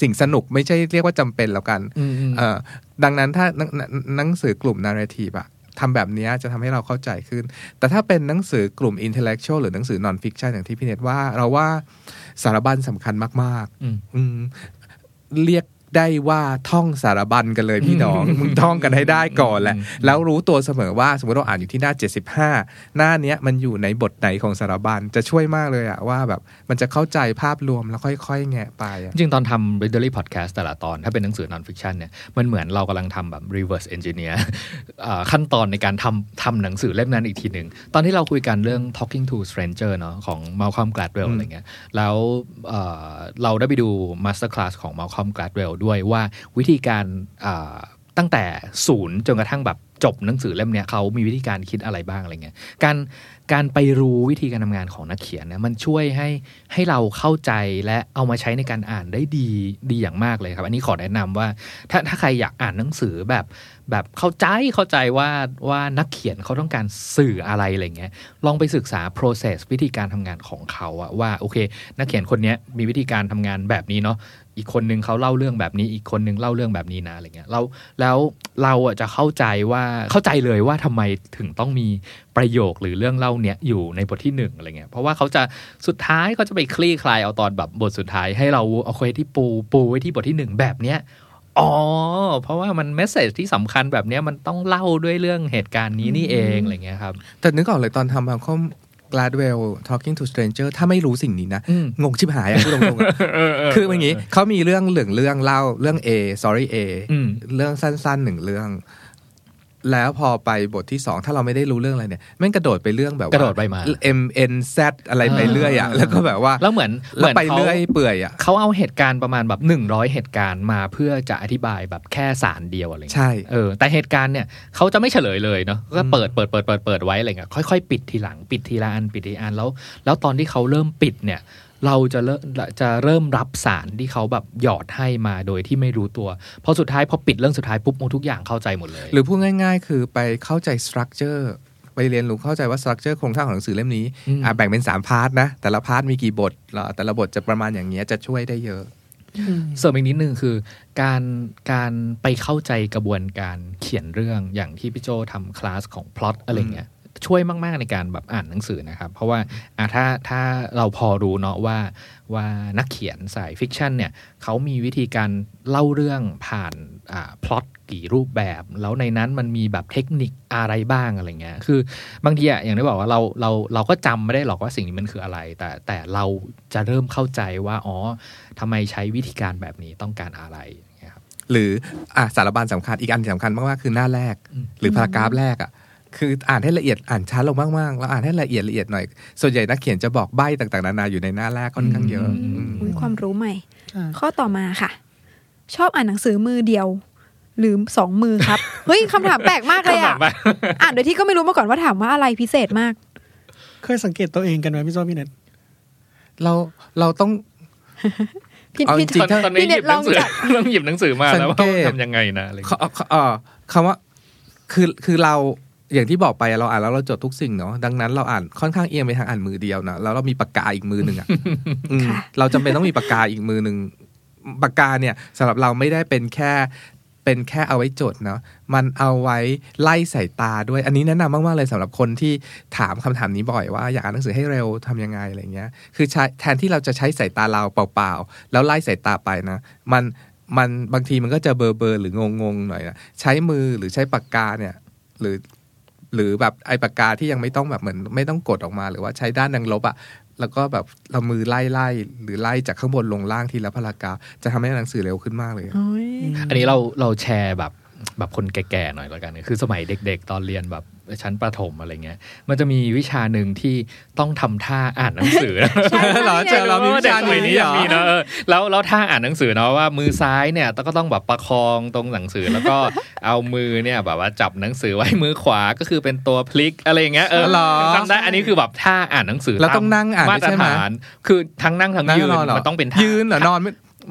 Speaker 2: สิ่งสนุกไม่ใช่เรียกว่าจำเป็นแล้วกัน
Speaker 1: อืมอืม
Speaker 2: เออดังนั้นถ้าหนังหนังหนังสือกลุ่ม narrative อะทำแบบเนี้ยจะทำให้เราเข้าใจขึ้น แต่ถ้าเป็นหนังสือกลุ่ม intellectual หรือหนังสือ non fiction อย่างที่พี่เนตว่า เราว่าสารบัญสำคัญมาก ๆ
Speaker 1: อืม
Speaker 2: อืมเรียก ได้ว่าท่องสารบัญกันเลยพี่น้องมึงท่องกันให้ได้ก่อนแหละแล้วรู้ตัวเสมอว่าสมมติเราอ่านอยู่ที่หน้า 75 หน้าเนี้ยมันอยู่ในบทไหนของสารบัญจะช่วยมากเลยอะว่าแบบมันจะเข้าใจภาพรวมแล้วค่อยๆ แงะไปอะ
Speaker 1: จริงๆตอนทำ Readerly Podcast แต่ละตอน ถ้าเป็นหนังสือ non fiction เนี่ยมันเหมือนเรากำลังทำแบบ reverse engineer อ่าขั้นตอนในการทำทำหนังสือเล่มนั้นอีกทีหนึ่งตอนที่เราคุยกันเรื่อง talking to stranger เนาะของ Malcolm Gladwell
Speaker 2: อืม
Speaker 1: อะไรเงี้ยแล้วเอ่อเราได้ไปดู master class ของ Malcolm Gladwell ด้วยว่าวิธีการตั้งแต่ศูนย์จนกระทั่งแบบจบหนังสือเล่มเนี้ยเขามีวิธีการคิดอะไรบ้างอะไรเงี้ยการการไปรู้วิธีการทำงานของนักเขียนเนี่ยมันช่วยให้ให้เราเข้าใจและเอามาใช้ในการอ่านได้ดีดีอย่างมากเลยครับ อันนี้ขอแนะนำว่า ถ้าถ้าใครอยากอ่านหนังสือแบบแบบเข้าใจเข้าใจว่าว่านักเขียนเขาต้องการสื่ออะไรอะไรเงี้ยลองไปศึกษา process วิธีการทำงานของเขาอะว่าโอเค นักเขียนคนนี้มีวิธีการทำงานแบบนี้เนาะ อีกคนนึงเขาเล่าเรื่องแบบนี้ อีกคนนึงเล่าเรื่องแบบนี้นะอะไรเงี้ยเราแล้วเราอะจะเข้าใจว่าเข้าใจเลยว่าทำไมถึงต้องมีประโยคหรือเรื่องเล่าเนี้ยอยู่ในบทที่หนึ่งอะไรเงี้ยเพราะว่าเขาจะสุดท้ายเขาจะไปคลี่คลายเอาตอนแบบบทสุดท้ายให้เราเอาเคที่ปูปูไว้ที่บทที่หนึ่งแบบเนี้ยอ๋อ เพราะว่ามันเมสเซจที่สำคัญแบบเนี้ยมันต้องเล่าด้วยเรื่องเหตุการณ์นี้นี่เองอะไรเงี้ยครับ
Speaker 2: แต่นึกออกเลยตอนทำมาข้อม Gladwell Talking to Stranger ถ้าไม่รู้สิ่งนี้นะ
Speaker 1: อืม
Speaker 2: งงชิบหายอะพูดตรงๆอะคืออย่างนี้เขามีเรื่องเหลืองเรื่องเล่าเรื่อง A sorry A
Speaker 1: อืม
Speaker 2: เรื่องสั้นๆหนึ่งเรื่อง แล้วพอไปบทที่สองถ้าเราไม่ได้รู้เรื่องอะไรเนี่ยแม่งกระโดดไปเรื่องแบบว่าก
Speaker 1: ระโดดไปมา
Speaker 2: M N Z อะไรไปเรื่อยอะแล้วก็แบบว่า
Speaker 1: แล้วเหมือนเห
Speaker 2: แล้ว
Speaker 1: มือน
Speaker 2: ไป
Speaker 1: เขา
Speaker 2: เรื่อยเปื่อยอะ
Speaker 1: เขาเอาเหตุการณ์ประมาณแบบหนึ่งร้อยเหตุการณ์มาเพื่อจะอธิบายแบบแค่สารเดียวอะไรเงี้ย
Speaker 2: ใช่
Speaker 1: เออแต่เหตุการณ์เนี่ยเขาจะไม่เฉลยเลยเนาะก็เปิดเปิดเปิดเปิดเปิดไว้อะไรเงี้ยค่อยๆ ปิดทีหลังปิดทีละอันปิดทีละอันแล้ว แล้วตอนที่เขาเริ่มปิดเนี่ย เราจะเริ่มจะเริ่มรับสารที่เขาแบบหยอดให้มาโดยที่ไม่รู้ตัวพอสุดท้ายพอปิดเรื่องสุดท้ายปุ๊บโอ้ทุกอย่างเข้าใจหมดเลย
Speaker 2: หรือพูดง่าย ๆ คือไปเข้าใจ structure ไปเรียนรู้เข้าใจว่า structure โครงสร้างของหนังสือเล่มนี้
Speaker 1: อืม
Speaker 2: อะแบ่งเป็น3 part นะ แต่ละ part มีกี่บทแล้วแต่ละบทจะประมาณอย่างเงี้ยจะช่วยได้เยอะ
Speaker 1: เสริมอีกนิดนึงคือ การการไปเข้าใจกระบวนการเขียนเรื่องอย่างที่พี่โจทำคลาสของพล็อตอะไรเงี้ย ช่วยมาก ๆ ในการแบบอ่านหนังสือนะครับ เพราะว่าอะถ้าถ้าเราพอรู้เนาะว่าว่านักเขียนสาย fiction เนี่ยเขามีวิธีการเล่าเรื่องผ่านอ่าพล็อตกี่รูปแบบ แล้วในนั้นมันมีแบบเทคนิคอะไรบ้างอะไรเงี้ยคือบางทีอะอย่างที่บอกว่าเราเราเราก็จำไม่ได้หรอกว่าสิ่งนี้มันคืออะไร แต่แต่เราจะเริ่มเข้าใจว่าอ๋อทำไมใช้วิธีการแบบนี้ต้องการอะไรอย่างเงี้ยครับ
Speaker 2: หรืออะสารบัญสำคัญอีกอันที่สำคัญมากๆคือหน้าแรก
Speaker 1: อืม
Speaker 2: หรือ paragraph แรกอะ คืออ่านให้ละเอียดอ่านช้าลงมากๆแล้วอ่านให้ละเอียดละเอียดหน่อย ส่วนใหญ่นักเขียนจะบอกใบ้ต่างๆนานาอยู่ในหน้าแรกค่อนข้างเยอะ
Speaker 4: อืม
Speaker 2: อืม
Speaker 4: อุ๊ยความรู้ใหม่
Speaker 3: อ่า
Speaker 4: ข้อต่อมาค่ะ ชอบอ่านหนังสือมือเดียว หรือสองมือครับ เฮ้ยคำถามแปลกมากเลยอะอ่านโดยที่ก็ไม่รู้มาก่อนว่าถามว่าอะไรพิเศษมาก
Speaker 3: เคยสังเกตตัวเองกันไหมพี่โจพี่เน็ต
Speaker 2: เราเราต้อง
Speaker 4: พี่
Speaker 2: เอา
Speaker 4: พี่
Speaker 2: จริง
Speaker 1: ตอนตอนนี้
Speaker 4: พี่
Speaker 1: ห
Speaker 4: เน็
Speaker 1: ยิ
Speaker 4: ต
Speaker 1: บหนังสือ
Speaker 4: ลองจัด
Speaker 1: ต้องหยิบหนังสือมา
Speaker 2: สัง
Speaker 1: แล้วว่า
Speaker 2: เกต
Speaker 1: ทำยังไงนะอะไรอย่าง
Speaker 2: เขา
Speaker 1: เงี้ย
Speaker 2: เขาเอ่อคำว่าคือคือเรา อย่างที่บอกไปเราอ่านแล้วเราจดทุกสิ่งเนาะดังนั้นเราอ่านค่อนข้างเอียงไปทางอ่านมือเดียวนะแล้วเรามีปากกาอีกมือหนึ่งอะอืม
Speaker 4: ค่ะ
Speaker 2: เราจำเป็นต้องมีปากกาอีกมือหนึ่งปากกาเนี่ยสำหรับเราไม่ได้เป็นแค่เป็นแค่เอาไว้จดเนาะมันเอาไว้ไล่สายตาด้วย อันนี้แนะนำมากๆเลยสำหรับคนที่ถามคำถามนี้บ่อยว่าอยากอ่านหนังสือให้เร็วทำยังไงอะไรเงี้ย คือใช้แทนที่เราจะใช้สายตาเราเปล่าๆ แล้วไล่สายตาไปนะ มันมันบางทีมันก็จะเบอร์เบอร์หรืองงๆหน่อยนะใช้มือหรือใช้ปากกาเนี่ย หรือ หรือแบบไอ้ปากกาที่ยังไม่ต้องแบบเหมือนไม่ต้องกดออกมา หรือว่าใช้ด้านดังลบอะแล้วก็แบบเรามือไล่ไล่หรือไล่จากข้างบนลงล่างทีละพารากราฟจะทำให้หนังสือเร็วขึ้นมากเลย
Speaker 1: อันนี้เราเราแชร์แบบ แบบคนแก่ๆหน่อยแล้วกันคือสมัยเด็ก ๆ ตอนเรียนแบบชั้นประถมอะไรเงี้ย มันจะมีวิชาหนึ่งที่ต้องทำท่าอ่านหนังสือ
Speaker 4: ใช่ใช่
Speaker 2: เหรอเจอเรามีวิชา
Speaker 1: ด็กสมัยนี้
Speaker 2: นี้เหร
Speaker 1: ยั
Speaker 2: อ
Speaker 1: งมีนะเออแล้วแล้วท่าอ่านหนังสือเนาะว่ามือซ้ายเนี่ยก็ต้องแบบประคองตรงหนังสือแล้วก็เอามือเนี่ยแบบว่าจับหนังสือไว้มือขวาก็คือเป็นตัวพลิกอะไรอย่างเงี้ยเออ
Speaker 2: เหรอ
Speaker 1: ทำได้อันนี้คือแบบท่าอ่านหนังสือ
Speaker 2: แล้วต้องนั่งอ่าน
Speaker 1: มา
Speaker 2: ด้วย
Speaker 1: ตร
Speaker 2: ใช่ไหม
Speaker 1: ฐานคือทั้งนั่งทั้ง
Speaker 2: นั่ง
Speaker 1: ยืน
Speaker 2: นอนเหรอ
Speaker 1: มันต้องเป็นท่า
Speaker 2: ยืนเหรอนอน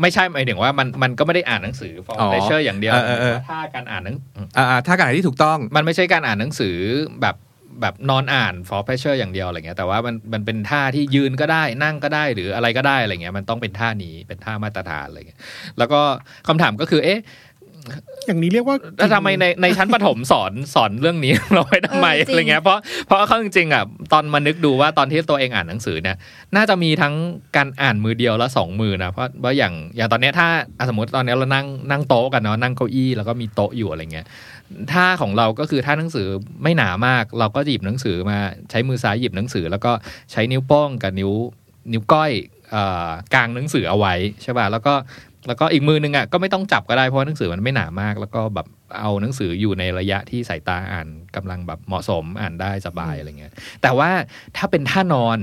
Speaker 2: ไม่
Speaker 1: ไม่ใช่หมายถึงว่ามันมันก็ไม่ได้อ่านหนังสือ for
Speaker 2: อ๋อ
Speaker 1: pleasure อย่างเดียว
Speaker 2: เออเออเออ
Speaker 1: ท่าการอ่านหนัง
Speaker 2: อ่าถ้าการอ่านที่ถูกต้อง
Speaker 1: มันไม่ใช่การอ่านหนังสือแบบแบบนอนอ่าน for pleasure อย่างเดียวอะไรเงี้ยแต่ว่ามันมันเป็นท่าที่ยืนก็ได้นั่งก็ได้หรืออะไรก็ได้อะไรเงี้ยมันต้องเป็นท่านี้เป็นท่ามาตรฐานอะไรเงี้ยแล้วก็คำถามก็คือเอ๊ะ
Speaker 3: อย่างนี้เรียกว่า
Speaker 1: แล้วทำไมในในชั้นประถมสอนสอนเรื่องนี้เราไว้ทำไม
Speaker 4: เออจริง
Speaker 1: อะไรเงี้ยเพราะเพราะเขาจริงๆอะตอนมานึกดูว่าตอนที่ตัวเองอ่านหนังสือเนี่ยน่าจะมีทั้งการอ่านมือเดียวและสองมือนะเพราะว่าอย่างอย่างตอนเนี้ยถ้าอะสมมติตอนเนี้ยเรานั่งนั่งโต๊ะกันเนาะนั่งเก้าอี้แล้วก็มีโต๊ะอยู่อะไรเงี้ยท่าของเราก็คือท่าหนังสือไม่หนามาก เราก็หยิบหนังสือมาใช้มือซ้ายหยิบหนังสือ แล้วก็ใช้นิ้วโป้งกับนิ้วนิ้วก้อยเอ่อกลางหนังสือเอาไว้ใช่ป่ะแล้วก็ แล้วก็อีกมือนึงอะก็ไม่ต้องจับก็ได้เพราะว่าหนังสือมันไม่หนามาก แล้วก็แบบเอาหนังสืออยู่ในระยะที่สายตาอ่านกำลังแบบเหมาะสมอ่านได้สบายอะไรเงี้ย แต่ว่าถ้าเป็นท่านอน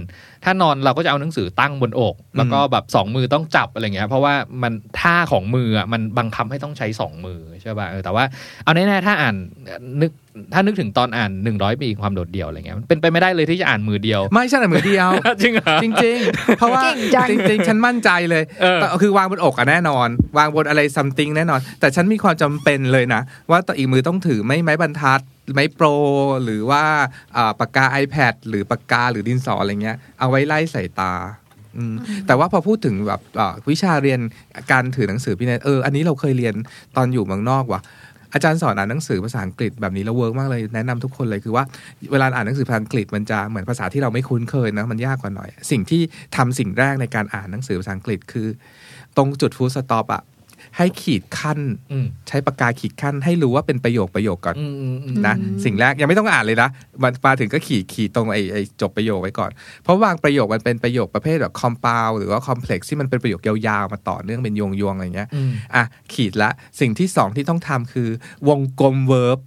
Speaker 1: ท่านอนเราก็จะเอาหนังสือตั้งบนอก แล้วก็แบบสองมือต้องจับอะไรเงี้ย เพราะว่ามันท่าของมืออะมันบังคับให้ต้องใช้สองมือใช่ป่ะเออแต่ว่าเอาแน่ๆถ้าอ่านนึก ถ้านึกถึงตอนอ่านหนึ่งร้อยปีความโดดเดี่ยวอะไรเงี้ยมันเป็นไปไม่ได้เลยที่จะอ่านมือเดียว
Speaker 2: ไม่ใช่แต่มือเดียว
Speaker 1: จริงเหรอ
Speaker 2: จริง ๆ เพราะว่า
Speaker 4: เก่งจัง
Speaker 2: จริง ๆ ฉันมั่นใจเลย
Speaker 1: เออ
Speaker 2: แต่คือวางบนอกอะแน่นอน วางบนอะไรซัมติงแน่นอน แต่ฉันมีความจำเป็นเลยนะ ว่าต่ออีกมือต้องถือไม่ไม้บรรทัดไม้โปรหรือว่าอ่าปากกา iPad หรือปากกาหรือดินสออะไรเงี้ยเอาไว้ไล่สายตาอืมแต่ว่าพอพูดถึงแบบอ่าวิชาเรียนการถือหนังสือพี่เนทเอออันนี้เราเคยเรียนตอนอยู่เมืองนอกว่ะ อาจารย์สอนอ่านหนังสือภาษาอังกฤษแบบนี้แล้ว work มากเลยแนะนำทุกคนเลยคือว่าเวลาอ่านหนังสือภาษาอังกฤษมันจะเหมือนภาษาที่เราไม่คุ้นเคยนะมันยากกว่าหน่อย สิ่งที่ทำสิ่งแรกในการอ่านหนังสือภาษาอังกฤษคือ ตรงจุด full stop อะ ให้ขีดคั่น
Speaker 1: อืม
Speaker 2: ใช้ปากกาขีดคั่น ให้รู้ว่าเป็นประโยคประโยคก่อน
Speaker 1: อืมอืมอืม
Speaker 2: นะสิ่งแรกยังไม่ต้องอ่านเลยนะมันมาถึงก็ขีดขีดตรงไอ้ไอ้จบประโยคไว้ก่อน เพราะบางประโยคมันเป็นประโยคประเภทแบบ compound หรือว่า complex ที่มันเป็นประโยคยาวๆมาต่อเนื่องเป็นยวงๆอะไรเงี้ย
Speaker 1: อืม
Speaker 2: อะขีดละสิ่งที่สองที่ต้องทำคือ วงกลม verb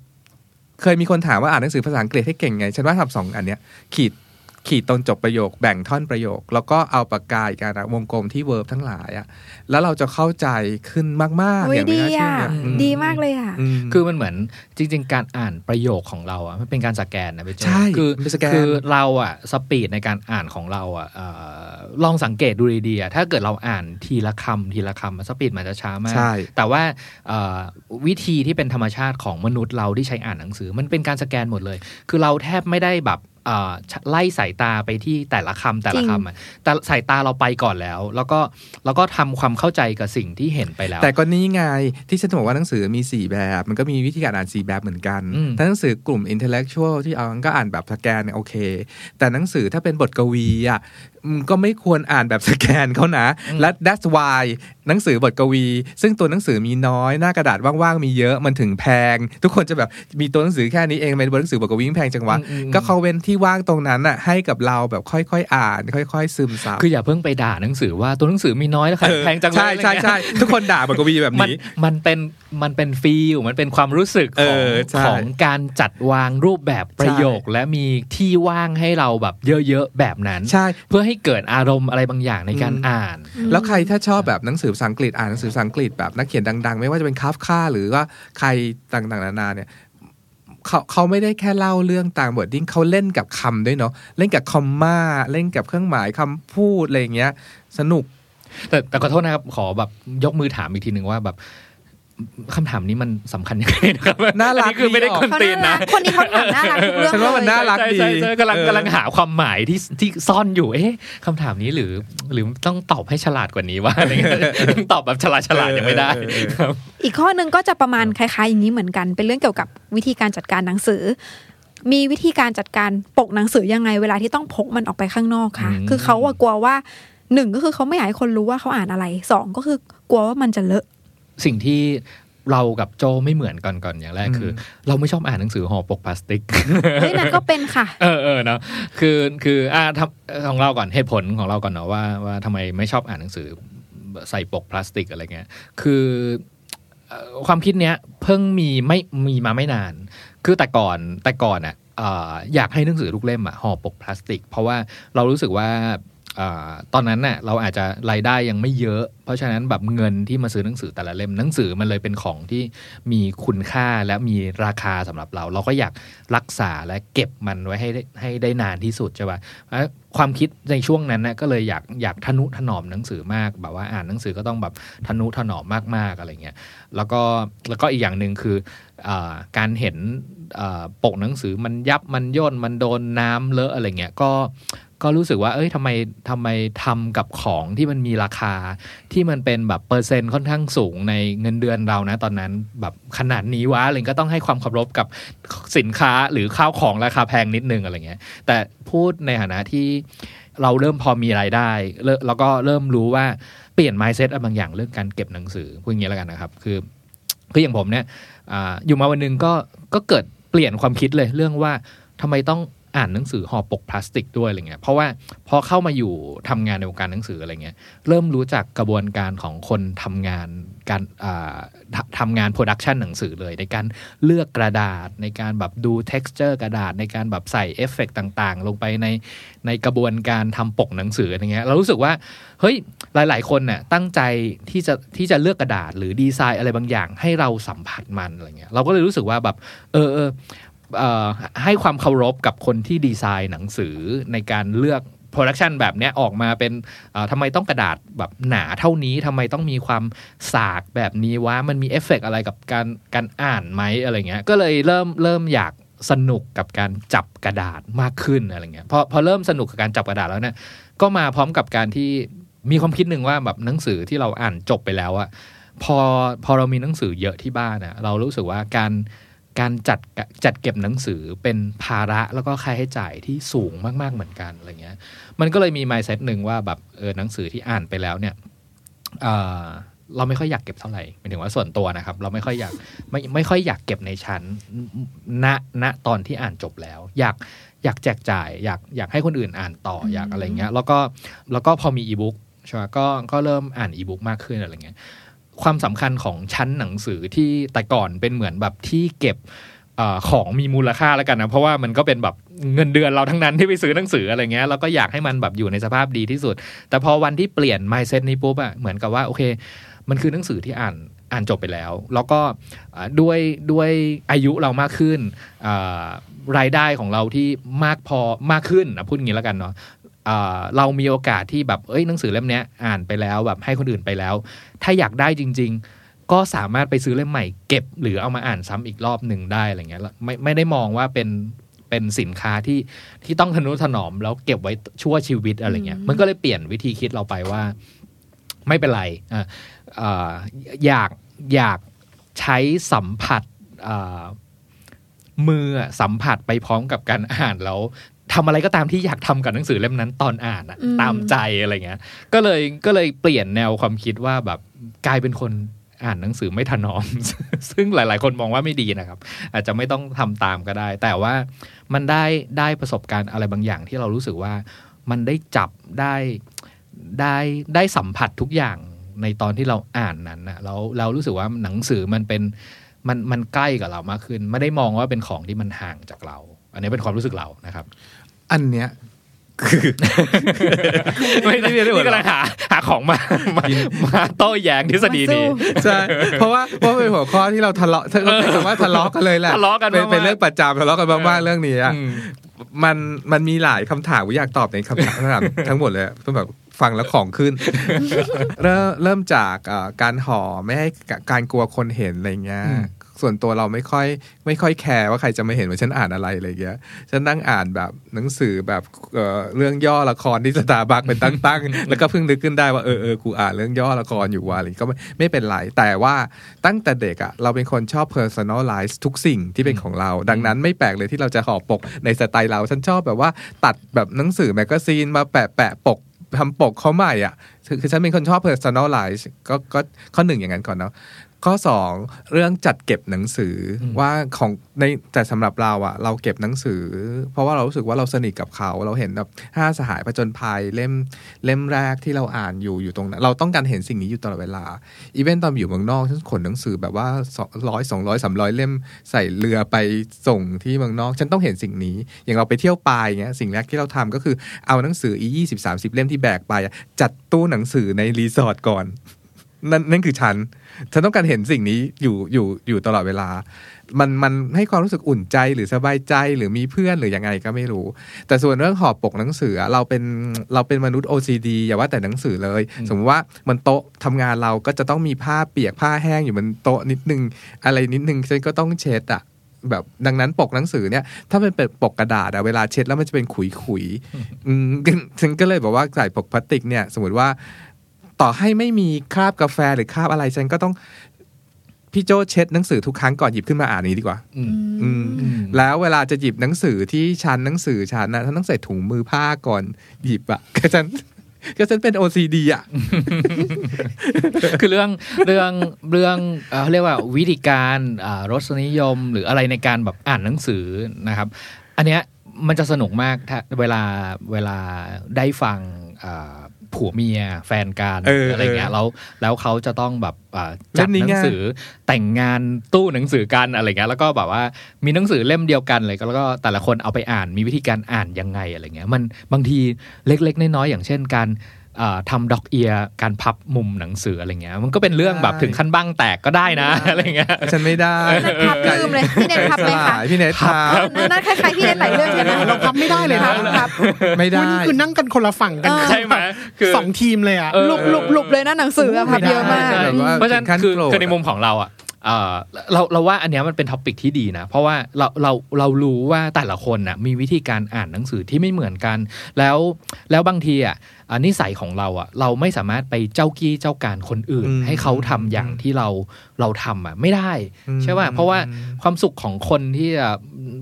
Speaker 2: เคยมีคนถามว่าอ่านหนังสือภาษาอังกฤษให้เก่งไง ฉันว่าทำสองอันเนี้ยขีด ขีดตรงจบประโยคแบ่งท่อนประโยค แล้วก็เอาปากกาอีกอันอะวงกลมที่ verb ทั้งหลายอะแล้วเราจะเข้าใจขึ้นมากๆ
Speaker 4: โอ้
Speaker 2: อยย่างไม่
Speaker 4: ดี
Speaker 2: น่าเชื่
Speaker 4: อะ
Speaker 2: ออืม
Speaker 4: ดีมากเลยอะ
Speaker 2: อืม
Speaker 1: คือมันเหมือนจริง ๆ การอ่านประโยคของเราอะมันเป็นการสแกนนะไปเจ
Speaker 2: ใช่
Speaker 1: คือ
Speaker 2: มันเป็นสแกน
Speaker 1: คือเราอะสปีดในการอ่านของเราอะเอ่อลองสังเกตดูดีๆอะถ้าเกิดเราอ่านทีละคำทีละคำสปีดมันจะช้ามาก
Speaker 2: ใช่
Speaker 1: แต่ว่าเอ่อวิธีที่เป็นธรรมชาติของมนุษย์เราที่ใช้อ่านหนังสือ มันเป็นการสแกนหมดเลย คือเราแทบไม่ได้แบบเอ่อ ไล่สายตาไปที่แต่ละคำแต่ละคำอะแต่สายตาเราไปก่อนแล้ว แล้วก็แล้วก็ทำความเข้าใจกับสิ่งที่เห็นไปแล้ว
Speaker 2: แต่ก็นี่ไงที่ฉันบอกว่าหนังสือมี 4 แบบ มันก็มีวิธีการอ่าน 4 แบบเหมือนกัน
Speaker 1: อืม
Speaker 2: ถ้าหนังสือกลุ่ม intellectual ที่เอาก็อ่านแบบสแกนเนี่ยโอเค แต่หนังสือถ้าเป็นบทกวีอะอืมก็ไม่ควรอ่านแบบสแกนเขานะ และ that's why หนังสือบทกวี ซึ่งตัวหนังสือมีน้อย หน้ากระดาษว่างๆมีเยอะมันถึงแพง ทุกคนจะแบบมีตัวหนังสือแค่นี้เองทำไมบทหนังสือบทกวีแพงจังวะ
Speaker 1: อืมอืม
Speaker 2: ก็เขาเว้นที่ว่างตรงนั้นอะให้กับเราแบบค่อยๆ อ่าน ค่อย ๆ ซึมซับ
Speaker 1: คืออย่าเพิ่งไปด่าหนังสือว่าตัวหนังสือมีน้อยแล้วขายแพงจังเลย
Speaker 2: ใช่ใช่ใช่ทุกคนด่าบทกวีแบบ
Speaker 1: มัน
Speaker 2: นี้
Speaker 1: มันเป็นมันเป็นฟีลมันเป็นความรู้สึก
Speaker 2: เอ
Speaker 1: ของ
Speaker 2: อใช่
Speaker 1: ของการจัดวางรูปแบบประโยค และมีที่ว่างให้เราแบบเยอะๆแบบนั้น
Speaker 2: ใช่
Speaker 1: เพื่อให้เกิดอารมณ์อะไรบางอย่างในการ
Speaker 2: อืม
Speaker 1: อ่าน
Speaker 2: แล้วใครถ้าชอบแบบหนังสือภาษาอังกฤษอ่านหนังสือภาษาอังกฤษแบบนักเขียนดัง ๆ ไม่ว่าจะเป็นคาฟคาหรือว่าใครต่างๆนานาเนี่ยเขาเขาไม่ได้แค่เล่าเรื่องตามบทดิ้งเขาเล่นกับคำด้วยเนาะเล่นกับคอมมาเล่นกับเครื่องหมายคำพูดอะไรอย่างเงี้ย สนุก
Speaker 1: แต่แต่ขอโทษนะครับขอแบบยกมือถามอีกทีหนึ่งว่าแบบ คำถามนี้มันสำคัญยังไงนะครับ
Speaker 2: น่ารัก
Speaker 1: อัคือไม่ได้
Speaker 2: ดีออก
Speaker 1: คน
Speaker 4: เขา
Speaker 1: ตี
Speaker 4: น่านรั
Speaker 1: นะ
Speaker 4: กคนนี้เขาถามน่ารักทุกเรื่อง
Speaker 2: ฉันว่ามัน
Speaker 4: เลย
Speaker 2: น่ารัก
Speaker 1: ใช่
Speaker 2: ดี
Speaker 1: ใช่ใช่กำลัง
Speaker 2: เออ
Speaker 1: กำลังหาความหมายที่ที่ซ่อนอยู่ เอ๊ะคำถามนี้หรือหรือต้องตอบให้ฉลาดกว่านี้ว่าอะไรเงี้ยตอบแบบฉลาดฉลาดยังไม่ได้
Speaker 2: เออเออเออ
Speaker 1: ครับ
Speaker 4: อีกข้อหนึ่งก็จะประมาณคล้ายๆอย่างนี้เหมือนกัน เป็นเรื่องเกี่ยวกับวิธีการจัดการหนังสือ มีวิธีการจัดการปกหนังสือยังไง เวลาที่ต้องพกมันออกไปข้างนอกค่ะ
Speaker 1: อืม
Speaker 4: คือเขาอะกลัวว่าหนึ่งก็คือเขาไม่อยากให้คนรู้ว่าเขาอ่านอะไรสองก็คือกลัวว่ามันจะเลอะ
Speaker 1: สิ่งที่เรากับโจไม่เหมือนกันก่อนอย่างแรกคือ เราไม่ชอบอ่านหนังสือห่อปกพลาสติก
Speaker 4: เฮ้ยนั่นก็เป็นค่ะ
Speaker 1: เออเออเนาะคือคืออ่าทำของเราก่อนเหตุผลของเราก่อนเนาะว่าว่าทำไมไม่ชอบอ่านหนังสือใส่ปกพลาสติกอะไรเงี้ย คือเอ่อความคิดเนี้ยเพิ่งมีไม่มีมาไม่นาน คือแต่ก่อนแต่ก่อนอะเอ่ออยากให้หนังสือทุกเล่มอะห่อปกพลาสติก เพราะว่าเรารู้สึกว่าเอ่อ ตอนนั้นเน่ะเราอาจจะรายได้ยังไม่เยอะ เพราะฉะนั้นแบบเงินที่มาซื้อหนังสือแต่ละเล่มหนังสือมันเลยเป็นของที่มีคุณค่าและมีราคาสำหรับเรา เราก็อยากรักษาและเก็บมันไว้ให้ได้ให้ได้นานที่สุดใช่ปะแล้วความคิดในช่วงนั้นนะก็เลยอยากอยากทนุถนอมหนังสือมากแบบว่าอ่านหนังสือก็ต้องแบบทนุถนอมมากๆอะไรเงี้ยแล้วก็แล้วก็อีกอย่างหนึ่งคืออการเห็นปกหนังสือมันยับมันย่นมันโดนน้ำเลอะอะไรเงี้ยก็ ก็รู้สึกว่า เอ้ยทำไมทำไมทำกับของที่มันมีราคา ที่มันเป็นแบบเปอร์เซ็นต์ค่อนข้างสูงในเงินเดือนเรานะ ตอนนั้นแบบขนาดนี้วะอะไรก็ต้องให้ความเคารพกับสินค้าหรือข้าวของราคาแพงนิดนึงอะไรเงี้ย แต่พูดในฐานะที่เราเริ่มพอมีรายได้ แล้วก็เริ่มรู้ว่าเปลี่ยน mindset อะไรบางอย่างเรื่องการเก็บหนังสือพูดอย่างนี้แล้วกันนะครับ คือคืออย่างผมเนี่ยออยู่มาวันหนึ่งก็ก็เกิดเปลี่ยนความคิดเลยเรื่องว่าทำไมต้อง อ่านหนังสือห่อปกพลาสติกด้วยอะไรเงี้ยเพราะว่าพอเข้ามาอยู่ทำงานในวงการหนังสืออะไรเงี้ยเริ่มรู้จักกระบวนการของคนทำงานการทำงาน production หนังสือเลย ในการเลือกกระดาษในการแบบดู texture กระดาษ ในการแบบใส่เอฟเฟกต่างๆ ลงไปในในกระบวนการทำปกหนังสืออะไรเงี้ยเรารู้สึกว่าเฮ้ยหลาย ๆ คนน่ะตั้งใจที่จะที่จะเลือกกระดาษ หรือดีไซน์อะไรบางอย่างให้เราสัมผัสมันอะไรเงี้ยเราก็เลยรู้สึกว่าแบบเออเออ ให้ความเคารพกับคนที่ดีไซน์หนังสือในการเลือก production แบบนี้ออกมาเป็นทำไมต้องกระดาษแบบหนาเท่านี้ทำไมต้องมีความสากแบบนี้วะมันมีเอฟเฟกต์อะไรกับการการอ่านไหมอะไรเงี้ยก็เลยเริ่มเริ่มอยากสนุกกับการจับกระดาษมากขึ้นอะไรเงี้ยพอพอเริ่มสนุกกับการจับกระดาษแล้วเนี่ยก็มาพร้อมกับการที่มีความคิดหนึ่งว่าแบบหนังสือที่เราอ่านจบไปแล้วอะพอพอเรามีหนังสือเยอะที่บ้านอะเรารู้สึกว่าการ การจัดจัดเก็บหนังสือเป็นภาระแล้วก็ค่าใช้จ่ายที่สูงมาก ๆเหมือนกันอะไรเงี้ย มันก็เลยมี mindset หนึ่งว่าแบบเออหนังสือที่อ่านไปแล้วเนี่ยเอ่อเราไม่ค่อยอยากเก็บเท่าไหร่หมายถึงว่าส่วนตัวนะครับ เราไม่ค่อยอยากไม่ไม่ค่อยอยากเก็บในชั้นณณตอนที่อ่านจบแล้ว อยากอยากแจกจ่าย อยากอยากให้คนอื่นอ่านต่ออ
Speaker 4: ม
Speaker 1: อยากอะไรเงี้ย แล้วก็แล้วก็พอมีอีบุ๊กใช่ไหมก็ก็เริ่มอ่านอีบุ๊กมากขึ้นอะไรเงี้ย ความสำคัญของชั้นหนังสือที่แต่ก่อนเป็นเหมือนแบบที่เก็บอของมีมูลค่าแล้วกันนะเพราะว่ามันก็เป็นแบบเงินเดือนเราทั้งนั้นที่ไปซื้อหนังสืออะไรเงี้ยแล้วก็อยากให้มันแบบอยู่ในสภาพดีที่สุด แต่พอวันที่เปลี่ยน mindset นี้ปุ๊บอะเหมือนกับว่าโอเค มันคือหนังสือที่อ่านอ่านจบไปแล้ว แล้วก็ด้วยด้วยอายุเรามากขึ้นรายได้ของเราที่มากพอมากขึ้นนะพูดงี้แล้วกันเนาะ เรามีโอกาสที่แบบเอ้ยหนังสือเล่มเนี้ยอ่านไปแล้วแบบให้คนอื่นไปแล้ว ถ้าอยากได้จริง ๆ ก็สามารถไปซื้อเล่มใหม่เก็บ หรือเอามาอ่านซ้ำอีกรอบหนึ่งได้อะไรเงี้ยแล้วไม่ไม่ได้มองว่าเป็นเป็นสินค้าที่ที่ต้องทนุถนอมแล้วเก็บไว้ชั่วชีวิตอะไรเงี้ย
Speaker 4: อืม
Speaker 1: มันก็เลยเปลี่ยนวิธีคิดเราไปว่า ไม่เป็นไรอะอ่าอยากอยากใช้สัมผัสอ่ามืออะสัมผัสไปพร้อมกับการอ่านแล้ว ทำอะไรก็ตามที่อยากทำกับหนังสือเล่มนั้นตอนอ่านอะ
Speaker 4: อืม
Speaker 1: ตามใจอะไรเงี้ย ก็เลยก็เลยเปลี่ยนแนวความคิดว่าแบบกลายเป็นคนอ่านหนังสือไม่ถนอม ซึ่งหลาย ๆ คนมองว่าไม่ดีนะครับ อาจจะไม่ต้องทำตามก็ได้ แต่ว่ามันได้ได้ประสบการณ์อะไรบางอย่างที่เรารู้สึกว่ามันได้จับได้ได้ได้สัมผัสทุกอย่างในตอนที่เราอ่านนั้นนะแล้วเรารู้สึกว่าหนังสือมันเป็นมันมันใกล้กับเรามากขึ้น ไม่ได้มองว่าเป็นของที่มันห่างจากเรา อันนี้เป็นความรู้สึกเรานะครับ
Speaker 2: อันเนี้ยคือ
Speaker 1: ไม่ได้นี่กำลังหาหาของมามามาโต้แย้งทฤษฎีนี้
Speaker 2: ใช่เพราะว่าเพราะเป็นหัวข้อที่เราทะเลาะเราใช้คำว่าทะเลาะกันเลยแหละ
Speaker 1: ทะเลาะกัน
Speaker 2: เป็น
Speaker 1: มากๆ
Speaker 2: เป็นเรื่องประจำทะเลาะกันมากๆเรื่องนี้อะ
Speaker 1: อืม
Speaker 2: มันมันมีหลายคำถามว่าอยากตอบในคำถามคำถามทั้งหมดเลยอะต้องแบบฟังแล้วของขึ้น เริ่มเริ่มจากเอ่อการห่อไม่ให้การกลัวคนเห็นอะไรเงี้ย
Speaker 1: อืม
Speaker 2: ส่วนตัวเราไม่ค่อยไม่ค่อยแคร์ว่าใครจะมาเห็นว่าฉันอ่านอะไรอะไรเงี้ยฉันนั่งอ่านแบบหนังสือแบบเอ่อเรื่องย่อละครที่สตาร์บัคเป็นตั้งๆ แล้วก็เพิ่งนึกขึ้นได้ว่าเออเออกูอ่านเรื่องย่อละครอยู่ว่าอะไรก็ไม่ไม่เป็นไร แต่ว่าตั้งแต่เด็กอะเราเป็นคนชอบ personalize ทุกสิ่งที่เป็นของเรา ดังนั้นไม่แปลกเลยที่เราจะห่อปกในสไตล์เราฉันชอบแบบว่าตัดแบบหนังสือแมกกาซีนมาแปะแปะปกทำปกเขาใหม่อะคือคือฉันเป็นคนชอบ personalize ก็ก็ข้อหนึ่งอย่างนั้นก่อนเนาะ ข้อสองเรื่องจัดเก็บหนังสืออว่าของในแต่สำหรับเราอะเราเก็บหนังสือ เพราะว่าเรารู้สึกว่าเราสนิทกับเขา เราเห็นแบบห้าสหายผจญภัยเล่มเล่มแรกที่เราอ่านอยู่อยู่ตรงนั้นเราต้องการเห็นสิ่งนี้อยู่ตลอดเวลาอีเวนต์ตอนอยู่เมืองนอกฉันขนหนังสือแบบว่าร้อยสองร้อยสามร้อยเล่มใส่เรือไปส่งที่เมืองนอก ฉันต้องเห็นสิ่งนี้ อย่างเราไปเที่ยวปายเงี้ยสิ่งแรกที่เราทำก็คือเอาหนังสืออียี่สิบสามสิบเล่มที่แบกไปอะจัดตู้หนังสือในรีสอร์ทก่อนนั่นนั่นคือฉัน ฉันต้องการเห็นสิ่งนี้อยู่อยู่อยู่ตลอดเวลา มันมันให้ความรู้สึกอุ่นใจหรือสบายใจหรือมีเพื่อนหรือยังไงก็ไม่รู้ แต่ส่วนเรื่องหอบปกหนังสืออะเราเป็นเราเป็นมนุษย์ OCD อย่าว่าแต่หนังสือเลย สมมติว่ามันโต๊ะทำงานเราก็จะต้องมีผ้าเปียกผ้าแห้งอยู่บนโต๊ะนิดนึง อะไรนิดนึงฉันก็ต้องเช็ดอะแบบดังนั้นปกหนังสือเนี่ย ถ้าเป็นเป็นปกกระดาษอะเวลาเช็ดแล้วมันจะเป็นขุยขุยๆอืมฉันก็เลยบอกว่าใส่ปกพลาสติกเนี่ย สมมติว่า ต่อให้ไม่มีคราบกาแฟหรือคราบอะไรฉันก็ต้องพี่โจเช็ดหนังสือทุกครั้งก่อนหยิบขึ้นมาอ่านนี้ดีกว่า
Speaker 1: อืม
Speaker 2: อืม
Speaker 1: อืม
Speaker 2: แล้วเวลาจะหยิบหนังสือที่ชั้นหนังสือชั้นนะฉันต้องใส่ถุงมือผ้าก่อนหยิบอะก็ฉันก็ฉันเป็น OCD อะ
Speaker 1: คือเรื่องเรื่องเรื่องเอ่อเขาเรียกว่าวิธีการอ่ารสนิยมหรืออะไรในการแบบอ่านหนังสือนะครับ อันเนี้ยมันจะสนุกมากถ้าเวลาเวลาได้ฟังอ่า ผัวเมียแฟนกัน
Speaker 2: เออ
Speaker 1: อะไรเงี้ยแล้วแล้วเขาจะต้องแบบอ่า
Speaker 2: เล่
Speaker 1: จัด
Speaker 2: มนี้
Speaker 1: หนั
Speaker 2: ไง
Speaker 1: งสือแต่งงานตู้หนังสือกันอะไรเงี้ยแล้วก็แบบว่ามีหนังสือเล่มเดียวกันเลยแล้วก็แต่ละคนเอาไปอ่านมีวิธีการอ่านยังไงอะไรเงี้ยมันบางทีเล็กๆน้อยๆอย่างเช่นการอ่า ทำด็อกเอียการพับมุมหนังสืออะไรเงี้ยมันก็เป็นเรื่องแบบถึงขั้นบ้างแตกก็ได้นะอะไรเงี้ย
Speaker 2: ฉันไม่ได้
Speaker 4: นั่นพับลืมเลยพี่เน็ตพับไหมคะ
Speaker 2: พี่เน็ตพับ
Speaker 4: นั่นคล้ายๆพี่เน็ตหลายเรื่องเลยนะ
Speaker 3: เราพับไม่ได้เลยนะ
Speaker 4: พับ
Speaker 2: ไม่
Speaker 3: คุ
Speaker 2: ได้
Speaker 3: ณคือนั่งกันคนละฝั่งกัน
Speaker 4: เออ
Speaker 1: ใช่ไหมคือ
Speaker 3: สองทีมเลยอะ
Speaker 1: เออ
Speaker 4: หลุบหลุบหลุบเลยนะหนังสืออะพับเยอะมาก
Speaker 2: ใช่แบบว่า
Speaker 1: เพราะฉะนั้น
Speaker 2: ถึงขั้น
Speaker 1: คือ
Speaker 2: โกรธ
Speaker 1: คือในมุมของเราอะเอ่อเราเราว่าอันเนี้ยมันเป็นท็อปิกที่ดีนะ เพราะว่าเราเราเรารู้ว่าแต่ละคนน่ะมีวิธีการอ่านหนังสือที่ไม่เหมือนกัน แล้วแล้วบางทีอะ อ่านิสัยของเราอะเราไม่สามารถไปเจ้ากี้เจ้าการคนอื่น
Speaker 2: อืม
Speaker 1: ให้เขาทำอย่างที่เราเราทำอะไม่ได้
Speaker 2: อืม
Speaker 1: ใช่ป่ะเพราะว่าความสุขของคนที่จะ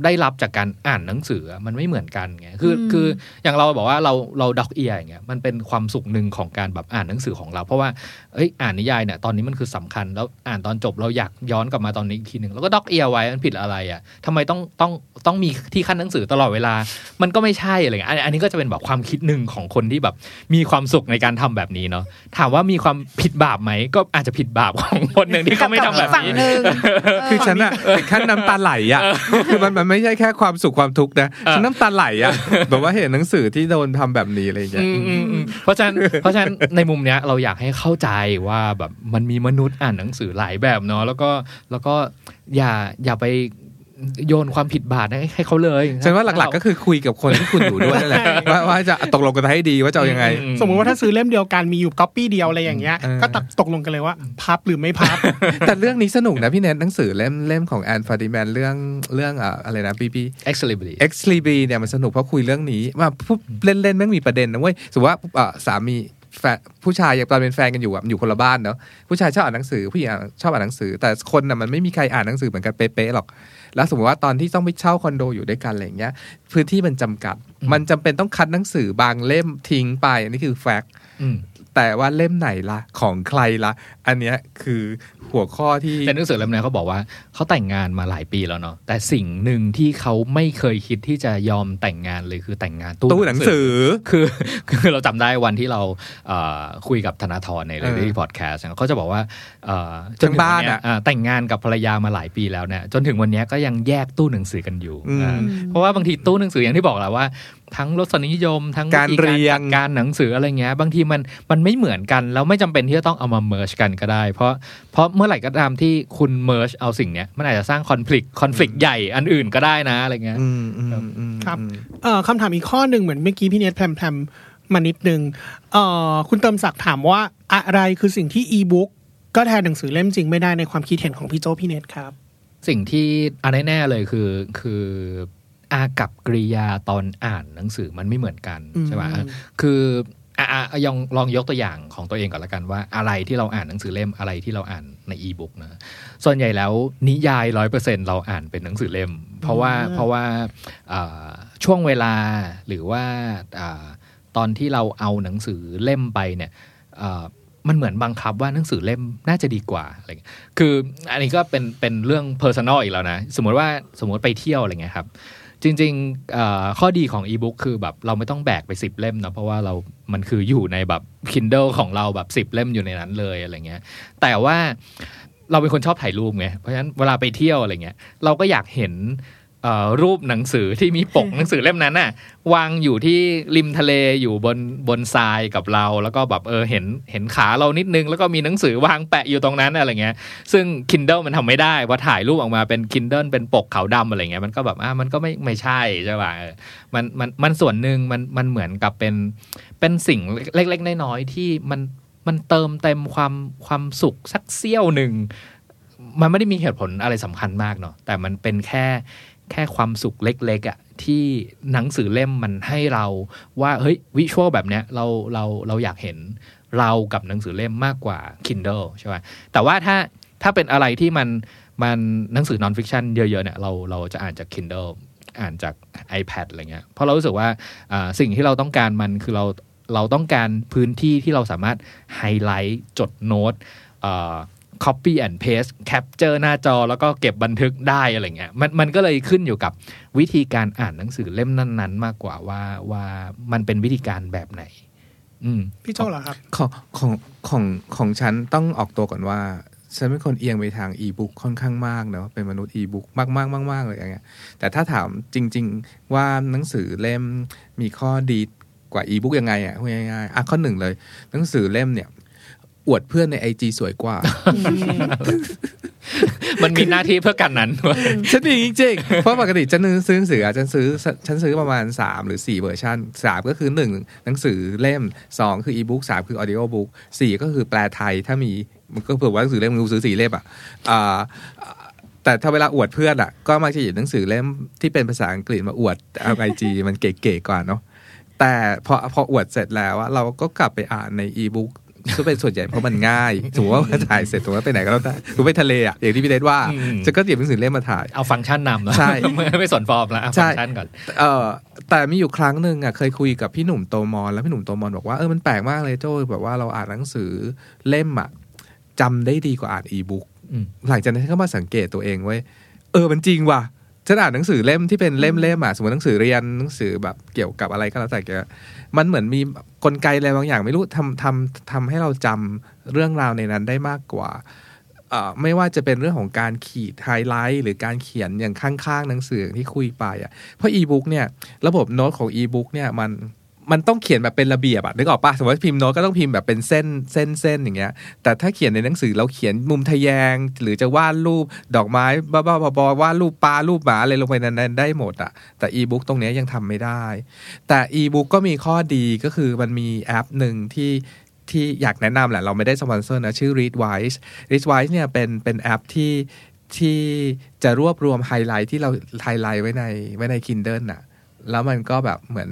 Speaker 1: ได้รับจากการอ่านหนังสืออะมันไม่เหมือนกันไงคือ
Speaker 4: อืม
Speaker 1: คืออย่างเราบอกว่าเราเราด็อกเอียอย่างเงี้ยมันเป็นความสุขหนึ่งของการแบบอ่านหนังสือของเรา เพราะว่าเอ้ยอ่านนิยายเนี่ยตอนนี้มันคือสำคัญ แล้วอ่านตอนจบเราอยากย้อนกลับมาตอนนี้อีกทีหนึ่งแล้วก็ด็อกเอียไว้มันผิดอะไรอะทำไมต้องต้องต้องมีที่ขั้นหนังสือตลอดเวลา มันก็ไม่ใช่อะไรเงี้ยอันอันนี้ก็จะเป็นแบบความคิดหนึ่งของคนที่แบบมีความสุขในการทำแบบนี้เนาะถามว่ามีความผิดบาปไหมก็อาจจะผิดบาปของคนหนึ่งที่เขาไม่ทำแบบ
Speaker 4: ฝั่ง
Speaker 1: นี้
Speaker 4: หนึ่ง
Speaker 2: คือฉันอะถึงขั้นน้ำตาไหลอะคือมันมันไม่ใช่แค่ความสุขความทุกข์นะฉันน้ำตาไหลอะแบบว่าเห็นหนังสือที่โดนทำแบบนี้อะไรอย่างเงี้ย
Speaker 1: อืมอืมอืมเพราะฉะนั้นเพราะฉะนั้นในมุมเนี้ยเราอยากให้เข้าใจว่าแบบมันมีมนุษย์อ่านหนังสือหลายแบบเนาะแล้วก็แล้วก็อย่าอย่าไป โยนความผิดบาปให้ให้เขาเลย
Speaker 2: ฉันว่าหลักๆ ก็คือคุยกับคนที่คุณอยู่ด้วยนั่นแหละว่าว่าจะตกลงกันให้ดีว่าจะเอายังไง
Speaker 3: สมมุติว่าถ้าซื้อเล่มเดียวกันมีอยู่ก๊อปปี้เดียวอะไรอย่างเงี้ย
Speaker 2: เออ
Speaker 3: ก็ตัดตกลงกันเลยว่าพับหรือไม่พับ
Speaker 2: แต่เรื่องนี้สนุกนะพี่เน็ตหนังสือเล่มเล่มของ Anne Fadiman เรื่องเรื่องอะอะไรนะ
Speaker 1: Ex Lib Ex Libris
Speaker 2: เนี่ยมันสนุกเพราะคุยเรื่องนี้ว่าพูดเล่นๆแม่งมีประเด็นนะเว้ยสมมติว่าอะสามีแฟนผู้ชายอย่างตอนเป็นแฟนกันอยู่อะอยู่คนละบ้านเนาะผู้ชายชอบอ่านหนังสือผู้หญิงอะชอบอ่านหนังสือ แต่คนน่ะมันไม่มีใครอ่านหนังสือเหมือนกันเป๊ะๆหรอก แล้วสมมติว่าตอนที่ต้องไปเช่าคอนโดอยู่ด้วยกันอะไรอย่างเงี้ยพื้นที่มันจำกัด มันจำเป็นต้องคัดหนังสือบางเล่มทิ้งไปอันนี้คือแฟกต์
Speaker 1: อืม
Speaker 2: แต่ว่าเล่มไหนล่ะของใครล่ะอันเนี้ยคือหัวข้อที่
Speaker 1: แต่หนังสือเล่มนี้เขาบอกว่าเขาแต่งงานมาหลายปีแล้วเนาะแต่สิ่งหนึ่งที่เขาไม่เคยคิดที่จะยอมแต่งงานเลยคือแต่งงาน
Speaker 2: ตู้หนังสือ
Speaker 1: คือคือเราจำได้วันที่เราเอ่อคุยกับธนาธรใน Readery podcast
Speaker 2: เขา
Speaker 1: จะบอกว่าเอ่อ
Speaker 2: ทั้งบ้าน
Speaker 1: จถึวั
Speaker 2: อะ
Speaker 1: เยแต่งงานกับภรรยามาหลายปีแล้วเนี่ยจนถึงวันเนี้ยก็ยังแยกตู้หนังสือกันอยู่
Speaker 2: อืม
Speaker 1: อ่าเพราะว่าบางทีตู้หนังสืออย่างที่บอกแหละว่า ทั้งรสนิยม ทั้ง
Speaker 2: การ
Speaker 1: วิธี
Speaker 2: เรียง
Speaker 1: จัดการหนังสืออะไรเงี้ย บางทีมันมันไม่เหมือนกัน แล้วไม่จำเป็นที่จะต้องเอามา merge กันก็ได้ เพราะเพราะเมื่อไหร่ก็ตามที่คุณ merge เอาสิ่งเนี้ยมันอาจจะสร้างคอน FLICT คอน FLICT ใหญ่อันอื่นก็ได้นะอะไรเงี้ย
Speaker 2: อืมอืมอืม
Speaker 3: ครับ
Speaker 2: อืม
Speaker 3: เอ่อคำถามอีกข้อหนึ่งเหมือนเมื่อกี้พี่เนทแพรมมานิดนึงเอ่อคุณเติมศักดิ์ถามว่าอะไรคือสิ่งที่อีบุ๊กก็แทนหนังสือเล่มจริงไม่ได้ในความคิดเห็นของพี่โจพี่เนตครับ
Speaker 1: สิ่งที่อันแน่ๆเลยคือคือ อากับกริยาตอนอ่านหนังสือมันไม่เหมือนกัน
Speaker 3: อืม
Speaker 1: ใช่ไหมคืออะอะลองลองยกตัวอย่างของตัวเองก่อนละกันว่าอะไรที่เราอ่านหนังสือเล่มอะไรที่เราอ่านในอีบุ๊กนะส่วนใหญ่แล้วนิยายร้อยเปอร์เซ็นเราอ่านเป็นหนังสือเล่ม เพราะว่าเพราะว่าอ่าช่วงเวลาหรือว่าอาตอนที่เราเอาหนังสือเล่มไปเนี่ยอ่ามันเหมือนบังคับว่าหนังสือเล่มน่าจะดีกว่าอะไรเงี้ยคืออันนี้ก็เป็นเป็นเรื่อง personal อีกแล้วนะ สมมติว่าสมมติไปเที่ยวอะไรเงี้ยครับ จริงๆข้อดีของอีบุ๊กคือแบบเราไม่ต้องแบกไปสิบเล่มนะเพราะว่าเรา มันคืออยู่ในแบบ Kindle ของเราแบบสิบเล่มอยู่ในนั้นเลยอะไรเงี้ย แต่ว่าเราเป็นคนชอบถ่ายรูปไง เพราะฉะนั้นเวลาไปเที่ยวอะไรเงี้ย เราก็อยากเห็น รูปหนังสือที่มีปกหนังสือเล่มนั้นน่ะวางอยู่ที่ริมทะเลอยู่บนบนทรายกับเรา แล้วก็แบบเออเห็นเห็นขาเรานิดนึง แล้วก็มีหนังสือวางแปะอยู่ตรงนั้นอะไรเงี้ย ซึ่ง Kindle มันทำไม่ได้ว่าถ่ายรูปออกมาเป็น Kindle เป็นปกขาวดำอะไรเงี้ยมันก็แบบอะมันก็ไม่ไม่ใช่ใช่ป่ะเออมันมันมันส่วนหนึ่งมันมันเหมือนกับเป็นเป็นสิ่งเล็ก ๆ น้อยๆที่มันมันเติมเต็มความความสุขสักเสี้ยวหนึ่งมันไม่ได้มีเหตุผลอะไรสำคัญมากเนาะแต่มันเป็นแค่ แค่ความสุขเล็กๆอะ่ะที่หนังสือเล่มมันให้เราว่าเฮ้ยวิชวลแบบเนี้ยเราเราเราอยากเห็นเรากับหนังสือเล่มมากกว่า Kindle ใช่ไหมแต่ว่าถ้าถ้าเป็นอะไรที่มันมันหนังสือนอนฟิคชันเยอะๆเนี่ยเราเราจะอ่านจาก Kindle อ่านจาก iPad อะไรเงี้ยเพราะเรารู้สึกว่าสิ่งที่เราต้องการมันคือเราเราต้องการพื้นที่ที่เราสามารถไฮไลท์จดโน้ต copy and paste capture หน้าจอแล้วก็เก็บบันทึกได้อะไรเงี้ยมันมันก็เลยขึ้นอยู่กับวิธีการอ่านหนังสือเล่มนั้น ๆ มากกว่าว่าว่ามันเป็นวิธีการแบบไหน อืม
Speaker 3: พี่โจเหรอครับ
Speaker 2: ของของของของฉันต้องออกตัวก่อนว่า ฉันเป็นคนเอียงไปทางอีบุ๊กค่อนข้างมากเนาะเป็นมนุษย์อีบุ๊กมากมากมากมากเลยอย่างเงี้ย แต่ถ้าถามจริง ๆ ว่าหนังสือเล่มมีข้อดีกว่าอีบุ๊กยังไงอะพูดง่ายๆอะข้อหนึ่งเลย หนังสือเล่มเนี่ย อวดเพื่อนในไอจีสวยกว่า
Speaker 1: มันมีหน้าที่เพื่อการนั้น
Speaker 2: ฉันมีจริงๆ เพราะปกติฉันซื้อหนังสืออะฉันซื้อฉันซื้อประมาณ 3 หรือ 4 เวอร์ชันสามก็คือ 1 หนังสือเล่ม 2 คืออีบุ๊กสามคือ audiobook สี่ก็คือแปลไทยถ้ามีมันก็เผื่อว่าหนังสือเล่มมันซื้อสี่เล่มอะอ่าแต่ถ้าเวลาอวดเพื่อนอะ ก็มักจะหยิบหนังสือเล่มที่เป็นภาษาอังกฤษมาอวดเอา IG มันเก๋ๆกว่าเนาะแต่พอพออวดเสร็จแล้วอะเราก็กลับไปอ่านในอีบุ๊ก ก็เป็นส่วนใหญ่เพราะมันง่ายสมมติว่าถ่ายเสร็จสมมติว่าไปไหนก็แล้วแต่สมมติไปทะเลอะอย่างที่พี่เน็ตว่า
Speaker 1: อืม
Speaker 2: จะก็หยิบหนังสือเล่มมาถ่าย
Speaker 1: เอาฟังก์ชันนำนะ
Speaker 2: ใช่
Speaker 1: ไม่ไม่สนฟอร์มแล้วเอา
Speaker 2: ใช่
Speaker 1: ฟังก์ชันก่อน
Speaker 2: เออแต่มีอยู่ครั้งหนึ่งอะเคยคุยกับพี่หนุ่มโตมอนแล้วพี่หนุ่มโตมอนบอกว่าเออมันแปลกมากเลยโจ้แบบว่าเราอ่านหนังสือเล่มอะจำได้ดีกว่าอ่านอีบุ๊ก
Speaker 1: อืม
Speaker 2: หลังจากนั้นฉันก็มาสังเกตตัวเองไว้ยเออมันจริงว่ะ ฉันอ่านหนังสือเล่มที่เป็นเล่มเล่มๆอะสมมติหนังสือเรียนหนังสือแบบเกี่ยวกับอะไรก็แล้วแต่แกมันเหมือนมีกลไกอะไรบางอย่าง ไม่รู้ทำทำทำให้เราจำเรื่องราวในนั้นได้มากกว่าเอ่อไม่ว่าจะเป็นเรื่องของการขีดไฮไลท์หรือการเขียนอย่างข้างๆ หนังสือที่คุยไปอะเพราะอีบุ๊กเนี่ย ระบบโน้ตของอีบุ๊กเนี่ยมัน มันต้องเขียนแบบเป็นระเบียบอะนึกออกปะสมมติพิมพ์โน้ตก็ต้องพิมพ์แบบเป็นเส้นเส้นเส้นอย่างเงี้ย แต่ถ้าเขียนในหนังสือเราเขียนมุมทแยง หรือจะวาดรูปดอกไม้บ้าๆบอๆวาดรูปปลารูปหมาอะไรลงไปในนั้นได้หมดอะแต่อีบุ๊กตรงเนี้ยยังทำไม่ได้ แต่อีบุ๊กก็มีข้อดีก็คือมันมีแอปหนึ่งที่ที่อยากแนะนำแหละเราไม่ได้สปอนเซอร์นะชื่อ Readwise Readwise เนี่ยเป็นเป็นแอปที่ที่จะรวบรวมไฮไลท์ที่เราไฮไลท์ไว้ในไว้ใน Kindle น่ะแล้วมันก็แบบเหมือน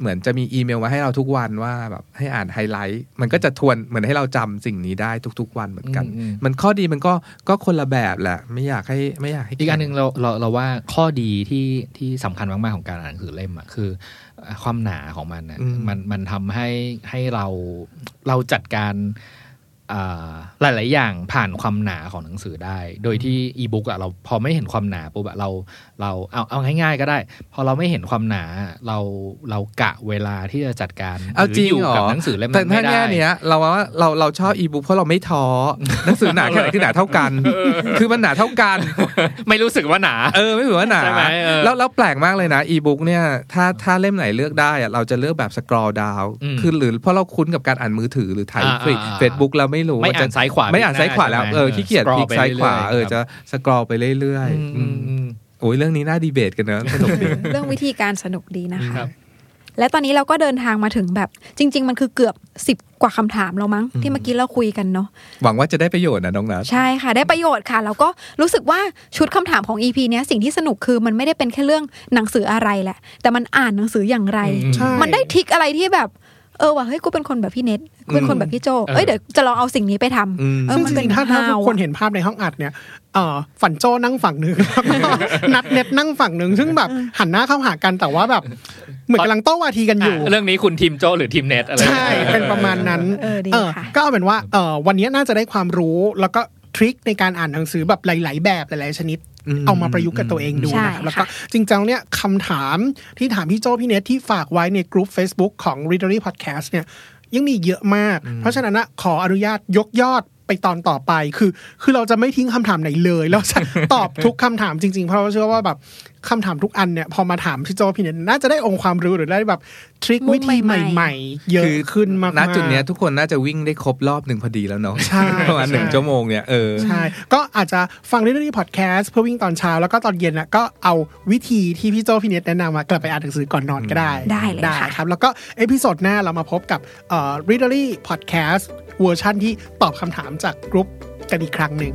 Speaker 2: เหมือนจะมีอีเมลมาให้เราทุกวันว่าแบบให้อ่านไฮไลท์ มันก็จะทวนเหมือนให้เราจำสิ่งนี้ได้ทุก ๆ วันเหมือนกัน
Speaker 1: อืม
Speaker 2: มันข้อดีมันก็ก็คนละแบบแหละ ไม่อยากให้ไม่อยากให้
Speaker 1: อีกอันหนึ่งเราเราเราว่าข้อดีที่ที่สำคัญมากๆของการอ่านหนังสือเล่มอะคือ ความหนาของมันนะ
Speaker 2: อืม
Speaker 1: มันมันทำให้ให้เราเราจัดการอ่า หลาย ๆ อย่างผ่านความหนาของหนังสือได้ โดยที่อีบุ๊กอะเราพอไม่เห็นความหนาปุ๊บอะเราเราเอาเอาง่าย ๆ ก็ได้ พอเราไม่เห็นความหนาเราเรากะเวลาที่จะจัดการ
Speaker 2: เอาจริง
Speaker 1: ยู่
Speaker 2: เหรอ
Speaker 1: กับหนังสือเล่ม
Speaker 2: แต่
Speaker 1: นั้น
Speaker 2: ถ้า
Speaker 1: ไม่ได้
Speaker 2: แง่เนี้ยเราว่าเราเราชอบอีบุ๊กเพราะเราไม่ท้อหนังสือหนาแค่ไหนคือหนาเท่ากัน คือมันหนาเท่ากัน
Speaker 1: ไม่รู้สึกว่าหนา
Speaker 2: เออไม่ถือว่าหนา
Speaker 1: ใช่ไหมเออ
Speaker 2: แล้วแล้วแปลกมากเลยนะอีบุ๊กเนี่ยถ้าถ้าเล่มไหนเลือกได้อะเราจะเลือกแบบ scroll down อื
Speaker 1: ม
Speaker 2: คือหรือเพราะเราคุ้นกับการอ่านมือถือหรือไถ
Speaker 1: อ่า
Speaker 2: น feed
Speaker 1: อ่า
Speaker 2: เฟซบุ๊กเราไม่รู้
Speaker 1: ไม่
Speaker 2: ว่
Speaker 1: อ่าน
Speaker 2: จะ
Speaker 1: ซ้ายขวา
Speaker 2: ไม่อ่านซ้ายขวาแล้ว
Speaker 1: ใช่ไหม
Speaker 2: เออขี้เกียจ
Speaker 1: scroll
Speaker 2: พลิก
Speaker 1: ไป
Speaker 2: ซ้ายขวา
Speaker 1: เรื่อยๆ
Speaker 2: เออ
Speaker 1: ครับ
Speaker 2: จะ scroll ไปเรื่อยๆ
Speaker 1: อืมอืม
Speaker 2: โอ้ยเรื่องนี้น่าดีเบตกันเนอะสนุกดี
Speaker 4: เรื่องวิธีการสนุกดีนะคะ
Speaker 1: ครับ
Speaker 4: และตอนนี้เราก็เดินทางมาถึงแบบจริง ๆ มันคือเกือบสิบกว่าคำถามเรามั้งที่เมื่อกี้เราคุยกันเนาะ
Speaker 2: หวังว่าจะได้ประโยชน์นะน้องนัท
Speaker 4: ใช่ค่ะ ได้ประโยชน์ค่ะแล้วก็รู้สึกว่าชุดคำถามของ EP เนี้ยสิ่งที่สนุกคือมันไม่ได้เป็นแค่เรื่องหนังสืออะไรแหละ แต่มันอ่านหนังสืออย่างไร
Speaker 3: ใช่
Speaker 4: มันได้ทริกอะไรที่แบบ เออว่ะเฮ้ยกูเป็นคนแบบพี่เน็ตกูเป็นคนแบบพี่โจเอ้ยเดี๋ยวจะลองเอาสิ่งนี้ไปทำ
Speaker 2: อืม
Speaker 4: เออ
Speaker 3: ซึ่ง
Speaker 4: มัน
Speaker 3: จ
Speaker 4: เป็น
Speaker 3: ริงๆถ้าถ้า
Speaker 4: ฮ
Speaker 3: ทุกคนเห็นภาพในห้องอัดเนี่ยเอ่อฝันโจนั่งฝั่งหนึ่งแล้วก็นัดเน็ตนั่งฝั่งหนึ่งซึ่งแบบหันหน้าเข้าหากันแต่ว่าแบบเหมือนกำลังโต้วาทีกันอยู่
Speaker 1: อะเรื่องนี้คุณทีมโจหรือทีมเน็ตอะไร
Speaker 3: ใช่เป็นประมาณนั้น
Speaker 4: เออดี
Speaker 3: เออ
Speaker 4: ค่ะ
Speaker 3: ก็เอาเป็นว่าเออวันนี้น่าจะได้ความรู้แล้วก็ ทริคในการอ่านหนังสือแบบหลาย ๆ แบบหลาย ๆ ชนิด
Speaker 2: อืม
Speaker 3: เอามาประยุกต์กับตัวเองดู
Speaker 4: ใช่
Speaker 3: นะครับแล้วก็
Speaker 4: ค่ะ
Speaker 3: จริงๆเนี่ยคำถามที่ถามพี่โจพี่เนทที่ฝากไว้ในกลุ่ม Facebook ของ Readery Podcast เนี่ยยังมีเยอะมาก เพราะฉะนั้นนะขออนุญาตยกยอดไปตอนต่อไปคือ คือเราจะไม่ทิ้งคำถามไหนเลย เราจะตอบทุกคำถามจริง ๆ เพราะเราเชื่อว่าแบบคำถามทุกอันเนี่ยพอมาถามพี่โจพี่เนทน่าจะได้องค์ความรู้หรือได้แบบทริค
Speaker 4: มุม
Speaker 3: วิธีใให
Speaker 4: ม่ๆ
Speaker 3: หม่ๆ เยอะขึ้นมากๆ
Speaker 2: ณจุดเนี้ยทุกคนน่าจะวิ่งได้ครบรอบหนึ่งพอดีแล้วเนาะ
Speaker 3: ใช่
Speaker 2: ประมาณหนึ่ง
Speaker 3: ใช่
Speaker 2: ชั่วโมงเนี่ยเออ
Speaker 3: ใช่ก็อาจจะฟังเรื่องนี้พอดแคสต์เพื่อวิ่งตอนเช้าแล้วก็ตอนเย็นนะก็เอาวิธีที่พี่โจพี่เนตแนะนำมากลับไปอ่านหนังสือก่อนนอนก็ได้
Speaker 4: ได้เลยค่ะ
Speaker 3: ครับแล้วก็ episode หน้าเรามาพบกับเอ่อ Readery Podcast เวอร์ชันที่ตอบคำถามจากกรุ๊ปกันอีกครั้งหนึ่ง